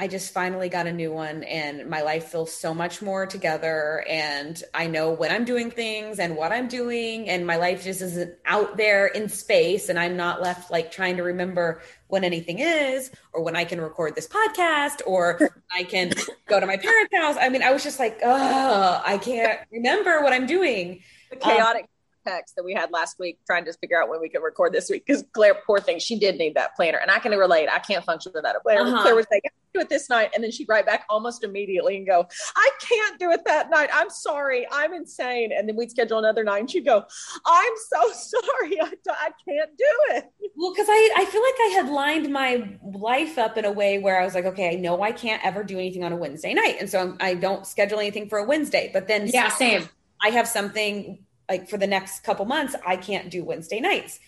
I just finally got a new one, and my life feels so much more together. And I know when I'm doing things and what I'm doing, and my life just isn't out there in space. And I'm not left like trying to remember when anything is, or when I can record this podcast, or I can go to my parents' house. I mean, I was just like, oh, I can't remember what I'm doing. the chaotic um, text that we had last week trying to figure out when we could record this week because Claire, poor thing, she did need that planner. And I can relate. I can't function without a planner. Uh-huh. Claire was like, do it this night. And then she'd write back almost immediately and go, I can't do it that night. I'm sorry. I'm insane. And then we'd schedule another night and she'd go, I'm so sorry. I, I can't do it. Well, because I, I feel like I had lined my life up in a way where I was like, okay, I know I can't ever do anything on a Wednesday night. And so I don't schedule anything for a Wednesday. But then Yeah, same. I have something like for the next couple months, I can't do Wednesday nights.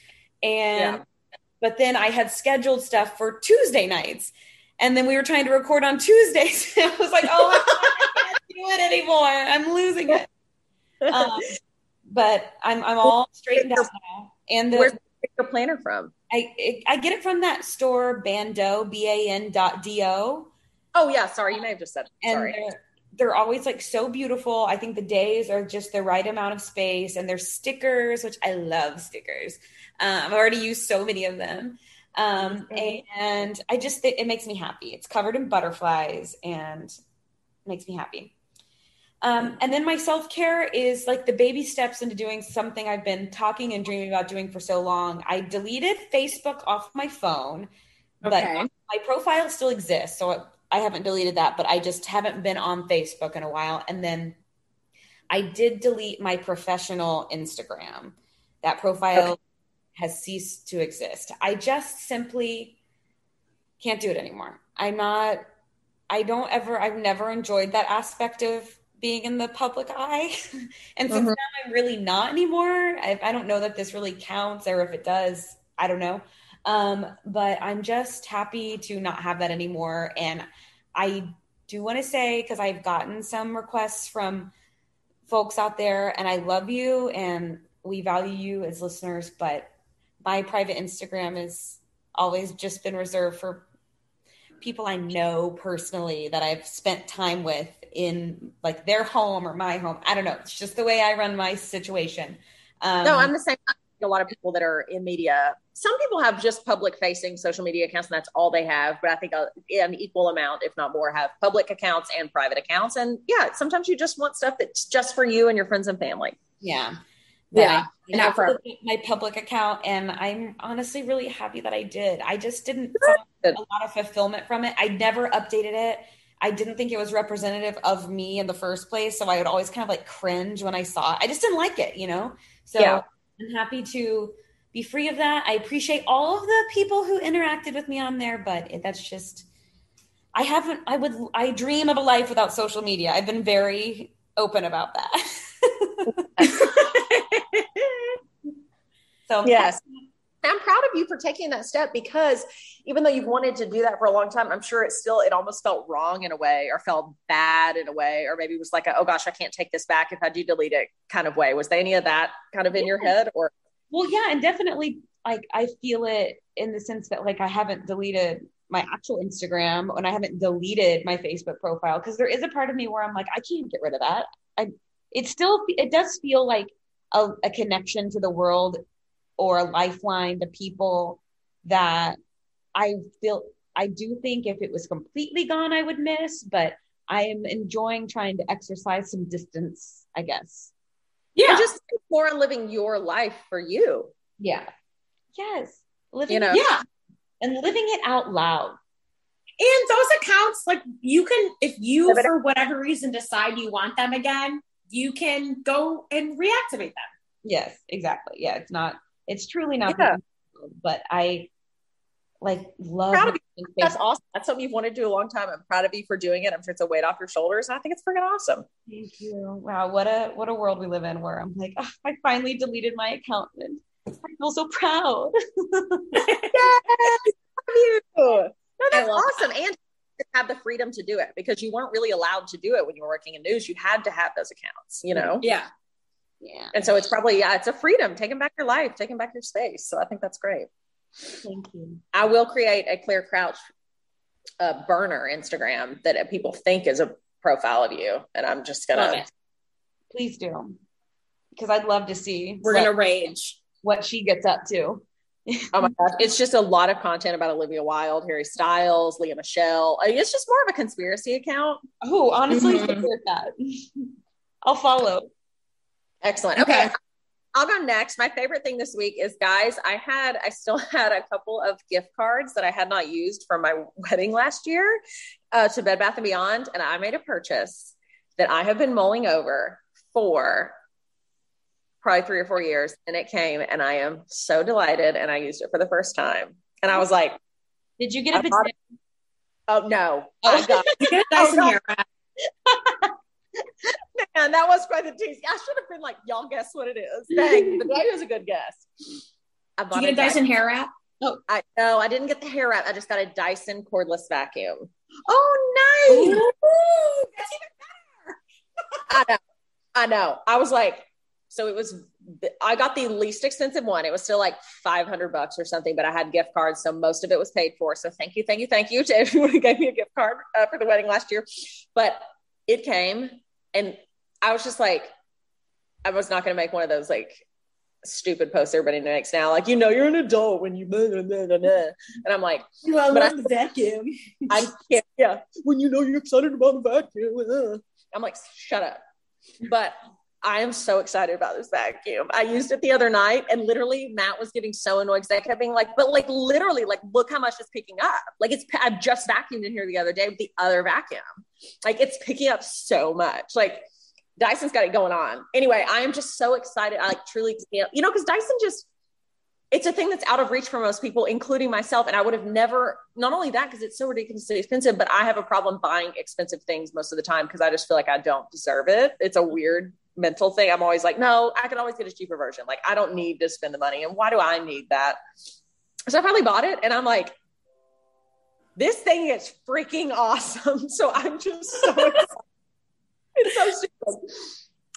And Yeah. but then I had scheduled stuff for Tuesday nights. And then we were trying to record on Tuesdays. I was like, oh, I can't do it anymore. I'm losing it. Um, but I'm I'm all straightened out now. And the, Where's your planner from? I I get it from that store Bando B A N dot D O. Oh, yeah. Sorry. You may have just said, and sorry. they're, they're always like so beautiful. I think the days are just the right amount of space, and there's stickers, which I love stickers. Um, I've already used so many of them, um, and I just it, it makes me happy. It's covered in butterflies and makes me happy. Um, and then my self care is like the baby steps into doing something I've been talking and dreaming about doing for so long. I deleted Facebook off my phone, but my profile still exists. So I haven't deleted that, but I just haven't been on Facebook in a while. And then I did delete my professional Instagram. That profile has ceased to exist. I just simply can't do it anymore. I'm not, I don't ever, I've never enjoyed that aspect of being in the public eye. and since Mhm. now I'm really not anymore, I, I don't know that this really counts or if it does, I don't know. Um, but I'm just happy to not have that anymore. And I do want to say, because I've gotten some requests from folks out there, and I love you and we value you as listeners, but my private Instagram has always just been reserved for people I know personally that I've spent time with in like their home or my home. I don't know. It's just the way I run my situation. Um, no, I'm the same. A lot of people that are in media, some people have just public facing social media accounts and that's all they have. But I think a, an equal amount, if not more, have public accounts and private accounts. And yeah, sometimes you just want stuff that's just for you and your friends and family. Yeah. Yeah, I not for- my public account, and I'm honestly really happy that I did. I just didn't Good. a lot of fulfillment from it. I never updated it. I didn't think it was representative of me in the first place, so I would always kind of like cringe when I saw it. I just didn't like it, you know. So Yeah. I'm happy to be free of that. I appreciate all of the people who interacted with me on there, but it, that's just I haven't. I would. I dream of a life without social media. I've been very open about that. so Yes. I'm proud of you for taking that step because even though you've wanted to do that for a long time, I'm sure it still, it almost felt wrong in a way or felt bad in a way, or maybe it was like, a, oh gosh, I can't take this back if I do delete it kind of way. Was there any of that kind of in your head or? Well, yeah, and definitely like I feel it in the sense that like I haven't deleted my actual Instagram and I haven't deleted my Facebook profile because there is a part of me where I'm like I can't get rid of that. I it still it does feel like a, a connection to the world or a lifeline to people that I feel I do think if it was completely gone I would miss, but I am enjoying trying to exercise some distance, I guess. Yeah. Just more on living your life for you. Yeah. Yes. Living You know? yeah. and living it out loud. And those accounts, like you can, if you for whatever reason decide you want them again, you can go and reactivate them. Yes, exactly. Yeah, it's not. It's truly not. Yeah. But I like love. Proud of having That's awesome. That's something you've wanted to do a long time. I'm proud of you for doing it. I'm sure it's a weight off your shoulders. And I think it's freaking awesome. Thank you. Wow, what a what a world we live in where I'm like, "Ah, I finally deleted my account and I feel so proud. Yes, love you. No, that's awesome. And to have the freedom to do it because you weren't really allowed to do it when you were working in news. You had to have those accounts, you know? Yeah. yeah, And so it's probably, yeah, it's a freedom, taking back your life, taking back your space. So I think that's great. Thank you. I will create a Claire Crouch uh, burner Instagram that people think is a profile of you. And I'm just going to. Please do, because I'd love to see We're what, gonna rage. what she gets up to. oh my gosh, it's just a lot of content about Olivia Wilde, Harry Styles, Lea Michele. I mean, it's just more of a conspiracy account. Oh, honestly, Mhm. that. I'll follow. Excellent. Okay. Okay. I'll go next. My favorite thing this week is, guys, I had, I still had a couple of gift cards that I had not used for my wedding last year uh, to Bed Bath and Beyond, and I made a purchase that I have been mulling over for probably three or four years, and it came, and I am so delighted, and I used it for the first time, and I was like, Did you get a "Oh no, I got You get a Dyson Oh, hair wrap. man, that was quite the tease. I should have been like, y'all guess what it is. Dang, but that was a good guess. I Did bought you get a Dyson hair wrap? I no, I didn't get the hair wrap. I just got a Dyson cordless vacuum. Oh, nice. That's even better. I know. I know. I was like, so it was. I got the least expensive one. It was still like five hundred bucks or something, but I had gift cards, so most of it was paid for. So thank you, thank you, thank you to everyone who gave me a gift card uh, for the wedding last year. But it came, and I was just like, I was not going to make one of those like stupid posts everybody makes now, like you know you're an adult when you blah, blah, blah, and I'm like, But I- love the vacuum. I can't. Yeah, when you know you're excited about the vacuum, uh. I'm like, shut up. But I am so excited about this vacuum. I used it the other night, and literally Matt was getting so annoyed because I kept being like, "But like, literally, like, look how much it's picking up. Like, it's I've just vacuumed in here the other day with the other vacuum. Like, it's picking up so much. Like." Dyson's got it going on. Anyway, I am just so excited. I like truly can't, you know, because Dyson just it's a thing that's out of reach for most people, including myself. And I would have never, not only that, because it's so ridiculously expensive, but I have a problem buying expensive things most of the time because I just feel like I don't deserve it. It's a weird mental thing. I'm always like, no, I can always get a cheaper version. Like, I don't need to spend the money. And why do I need that? So I finally bought it and I'm like, this thing is freaking awesome. So I'm just so excited. It's so stupid.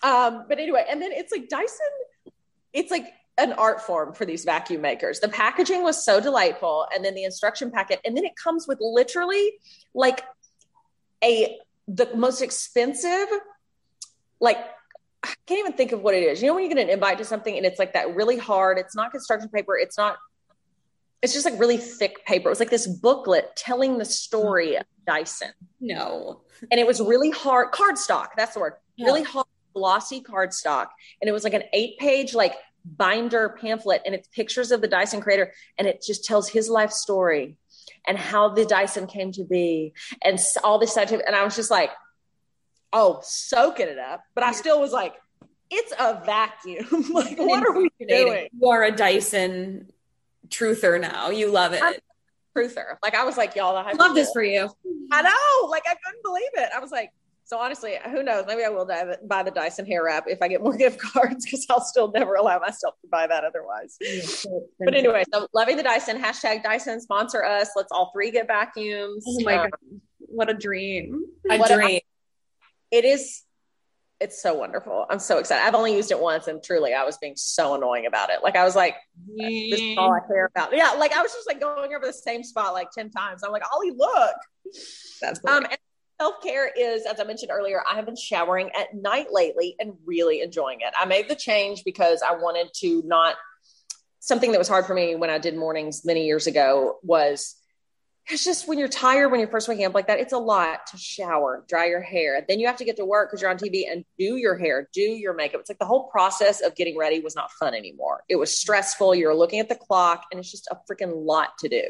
Um, but anyway, and then it's like Dyson, it's like an art form for these vacuum makers. The packaging was so delightful, and then the instruction packet, and then it comes with literally like a the most expensive, like I can't even think of what it is. You know when you get an invite to something and it's like that really hard. It's not construction paper. It's not. It's just like really thick paper. It was like this booklet telling the story of Dyson, No. and it was really hard cardstock. That's the word. Yeah. Really hard, glossy cardstock, and it was like an eight-page like binder pamphlet, and it's pictures of the Dyson creator, and it just tells his life story and how the Dyson came to be, and all this scientific. And I was just like, oh, soaking it up. But I still was like, it's a vacuum. like, what are we doing? You are a Dyson truther now. You love it. I'm- Truther. Like I was like, y'all, I Love this for you. I know. Like I couldn't believe it. I was like, so honestly, who knows? Maybe I will dive, buy the Dyson Airwrap if I get more gift cards because I'll still never allow myself to buy that otherwise. But anyway, so loving the Dyson. Hashtag Dyson sponsor us. Let's all three get vacuums. Oh my Um, god. What a dream. A What a- dream. it is. It's so wonderful. I'm so excited. I've only used it once, and truly, I was being so annoying about it. Like I was like, "This is all I care about." Yeah, like I was just like going over the same spot like ten times. I'm like, "Ollie, look." That's Um, and self care is, as I mentioned earlier, I have been showering at night lately and really enjoying it. I made the change because I wanted to not. Something that was hard for me when I did mornings many years ago was it's just when you're tired, when you're first waking up like that, it's a lot to shower, dry your hair. Then you have to get to work because you're on TV and do your hair, do your makeup. It's like the whole process of getting ready was not fun anymore. It was stressful. You're looking at the clock and it's just a freaking lot to do.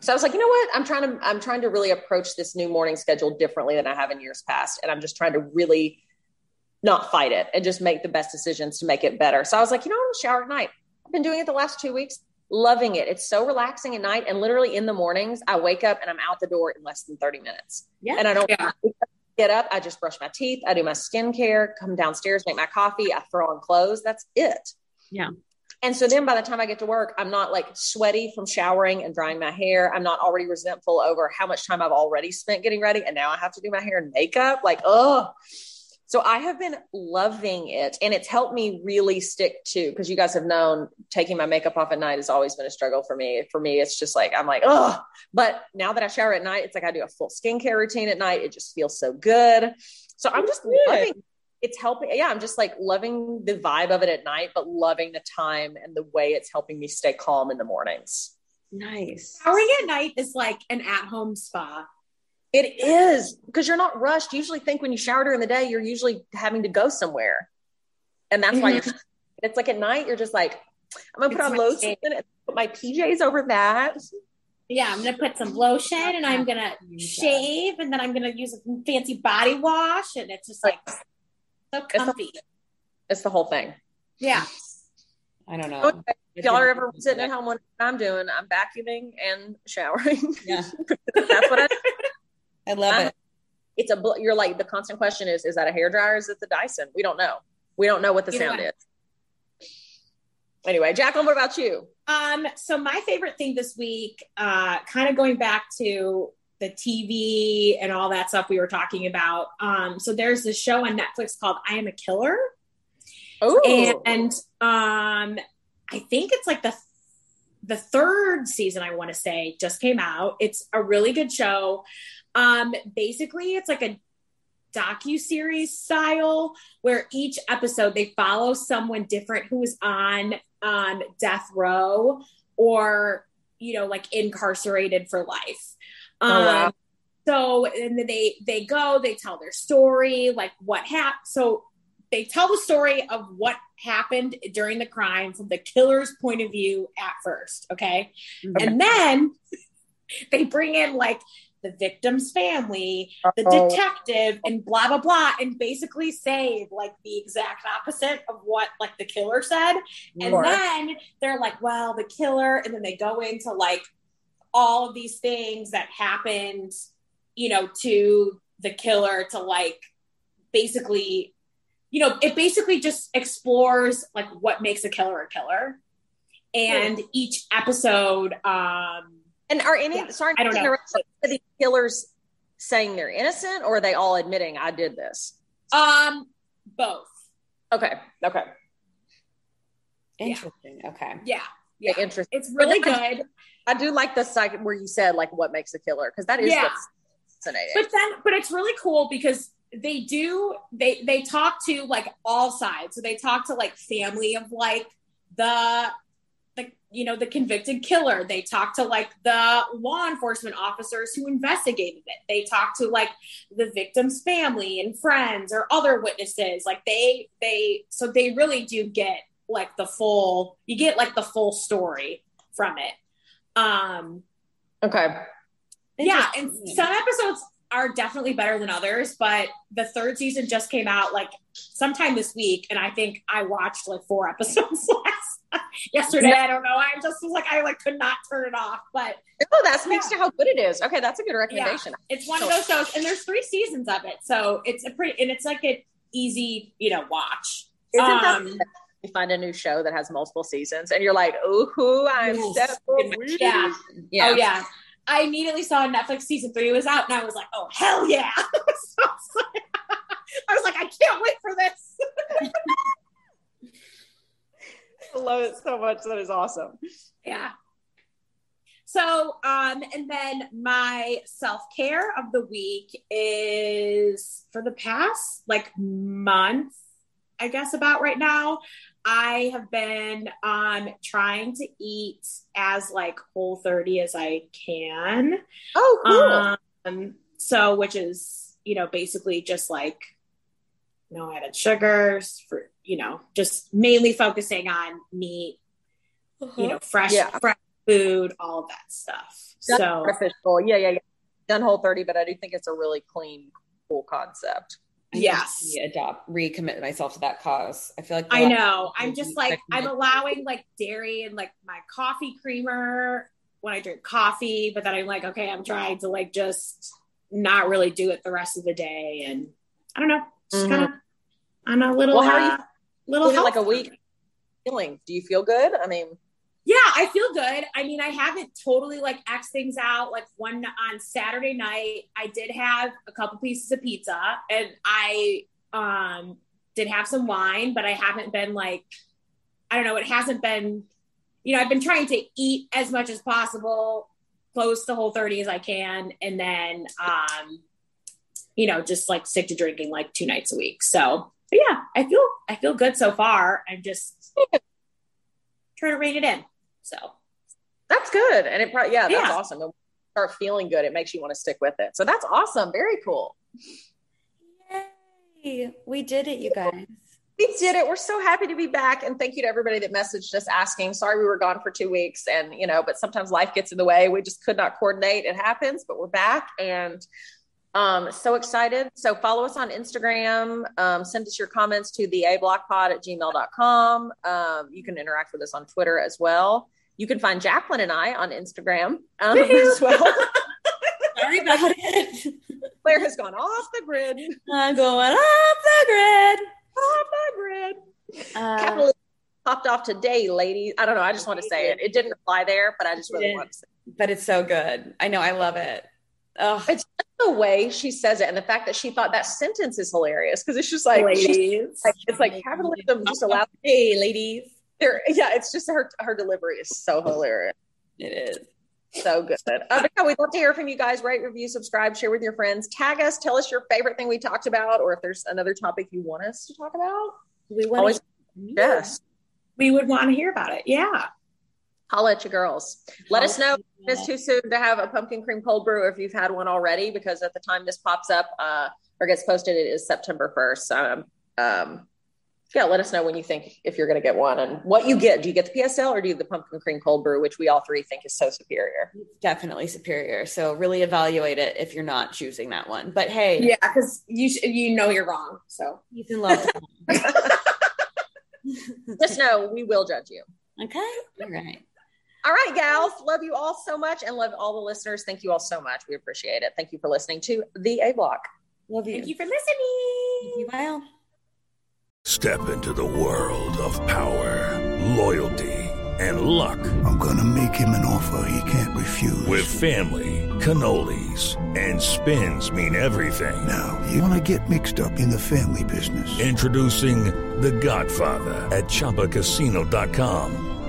So I was like, you know what? I'm trying to I'm trying to really approach this new morning schedule differently than I have in years past. And I'm just trying to really not fight it and just make the best decisions to make it better. So I was like, you know, I'm shower at night. I've been doing it the last two weeks, loving it. It's so relaxing at night. And literally in the mornings, I wake up and I'm out the door in less than 30 minutes. Yeah. And I don't Yeah. get up. I just brush my teeth. I do my skincare, come downstairs, make my coffee. I throw on clothes. That's it. Yeah. And so then by the time I get to work, I'm not like sweaty from showering and drying my hair. I'm not already resentful over how much time I've already spent getting ready. And now I have to do my hair and makeup. Like, oh. So I have been loving it. And it's helped me really stick to, because you guys have known taking my makeup off at night has always been a struggle for me. For me, it's just like, I'm like, oh. But now that I shower at night, it's like I do a full skincare routine at night. It just feels so good. So I'm just loving it's helping yeah i'm just like loving the vibe of it at night but loving the time and the way it's helping me stay calm in the mornings Nice. Showering at night is like an at-home spa. It is because you're not rushed you usually think when you shower during the day you're usually having to go somewhere and that's why mm-hmm. you're It's like at night, you're just like, I'm gonna put on lotion and put my PJs over that. Yeah, I'm gonna put some lotion and I'm gonna shave and then I'm gonna use a fancy body wash and it's just like so comfy. It's the, it's the whole thing. Yeah. I don't know. Okay. If y'all are ever sitting at home, what I'm doing, I'm vacuuming and showering. Yeah. That's what I. I love I'm- it. It's a. You're like the constant question is: Is that a hair dryer? Is it the Dyson? We don't know. We don't know what the Either sound way. is. Anyway, Jacqueline, what about you? Um, so my favorite thing this week, uh, kind of going back to the TV and all that stuff we were talking about. Um, so there's this show on Netflix called I Am a Killer. Oh, and um i think it's like the the third season i want to say just came out it's a really good show um basically it's like a docu-series style where each episode they follow someone different who is on um death row or you know like incarcerated for life. Um Oh, wow. so and then they they go they tell their story like what happened so they tell the story of what happened during the crime from the killer's point of view at first okay? And then they bring in like the victim's family the Uh-oh. detective and blah blah blah and basically say like the exact opposite of what like the killer said and Sure. then they're like well the killer and then they go into like all of these things that happened you know to the killer to like basically you know it basically just explores like what makes a killer a killer and each episode um and are any? Yeah, sorry, I don't to know. interrupt, Are the killers saying they're innocent, or are they all admitting I did this? um both Okay, okay, Interesting. Okay. yeah yeah, yeah interesting. it's really But good I do like the side where you said like what makes a killer because that is Yeah. what's fascinating. but then but it's really cool because they do they they talk to like all sides so they talk to like family of like the the you know the convicted killer. They talk to like the law enforcement officers who investigated it. They talk to like the victim's family and friends or other witnesses. Like they they so they really do get like the full you get like the full story from it. Um okay, yeah, and some episodes are definitely better than others, but the third season just came out like sometime this week, and I think I watched like four episodes yesterday. I don't know. I just was like, I like could not turn it off, but oh, that speaks to how good it is. Okay, that's a good recommendation. it's one of those shows, and there's three seasons of it, so it's a pretty and it's like an easy, you know, watch. Isn't Um, that you find a new show that has multiple seasons and you're like, ooh, I'm Yes. so Yeah. Yeah. Oh yeah. I immediately saw Netflix season three was out, and I was like, "Oh hell yeah!" So I was like, "I can't wait for this." Love it so much. That is awesome. Yeah. So, um, and then my self care of the week is for the past like month, I guess about right now. I have been um trying to eat as like whole 30 as I can. Oh, cool. Um, so which is, you know, basically just like no added sugars for, you know, just mainly focusing on meat, you know, fresh, Yeah. fresh food, all of that stuff. That's so artificial. Yeah, yeah, yeah. Done whole 30, but I do think it's a really clean, cool concept. I Yes. to Adopt, recommit myself to that cause. I feel like I know. I'm just like I'm allowing like dairy and like my coffee creamer when I drink coffee, but then I'm like, okay, I'm trying to like just not really do it the rest of the day, and I don't know, just Mhm. kind of on a little, Well, how are you uh, little like a week? Feeling? Do you feel good? I mean, Yeah, I feel good. I mean, I haven't totally like X things out. Like one on Saturday night, I did have a couple pieces of pizza and I um did have some wine, but I haven't been like I don't know, it hasn't been you know, I've been trying to eat as much as possible, close to whole 30 as I can, and then um, you know, just like stick to drinking like two nights a week. So but yeah, I feel I feel good so far. I'm just trying to rein it in. So that's good. And it probably, yeah, that's Yeah. awesome. You start feeling good, it makes you want to stick with it. So that's awesome. Very cool. Yay. We did it, you guys. We did it. We're so happy to be back. And thank you to everybody that messaged us asking. Sorry we were gone for two weeks. And, you know, but sometimes life gets in the way. We just could not coordinate. It happens, but we're back and um, so excited. So follow us on Instagram. Um, send us your comments to the a pod at gmail.com. Um, you can interact with us on Twitter as well. You can find Jacqueline and I on Instagram um, as well. Sorry about it. Claire has gone off the grid. I'm going off the grid. Off the grid. Uh, Capitalism popped off today, ladies. I don't know. I just want to say it. It didn't apply there, but I just really want to say it. but it's so good. I know. I love it. Oh, It's just the way she says it and the fact that she thought that sentence is hilarious because it's just like, Ladies. like it's like capitalism just allows hey, ladies. there. Yeah, it's just her her delivery is so hilarious. It is. So good. Uh, but yeah, we'd love to hear from you guys. Rate, review, subscribe, share with your friends. Tag us. Tell us your favorite thing we talked about, or if there's another topic you want us to talk about. We want Always yes. We would want to hear about it. Yeah. Holla at you girls. Let us know if it's too soon to have a pumpkin cream cold brew or if you've had one already, because at the time this pops up uh, or gets posted, it is September 1st. Um, um, yeah, let us know when you think if you're going to get one and what you get. Do you get the PSL or do you get the pumpkin cream cold brew, which we all three think is so superior? Definitely superior. So really evaluate it if you're not choosing that one. But hey, Yeah, because you sh- you know you're wrong. So you can love. Just know we will judge you. Okay. All right. All right, gals. Love you all so much and love all the listeners. Thank you all so much. We appreciate it. Thank you for listening to the A Block. Love you. thank you for listening. Thank you, Kyle. Step into the world of power, loyalty, and luck. I'm gonna make him an offer he can't refuse. With family, cannolis, and spins mean everything. now, you wanna get mixed up in the family business. Introducing The Godfather at ChumbaCasino.com.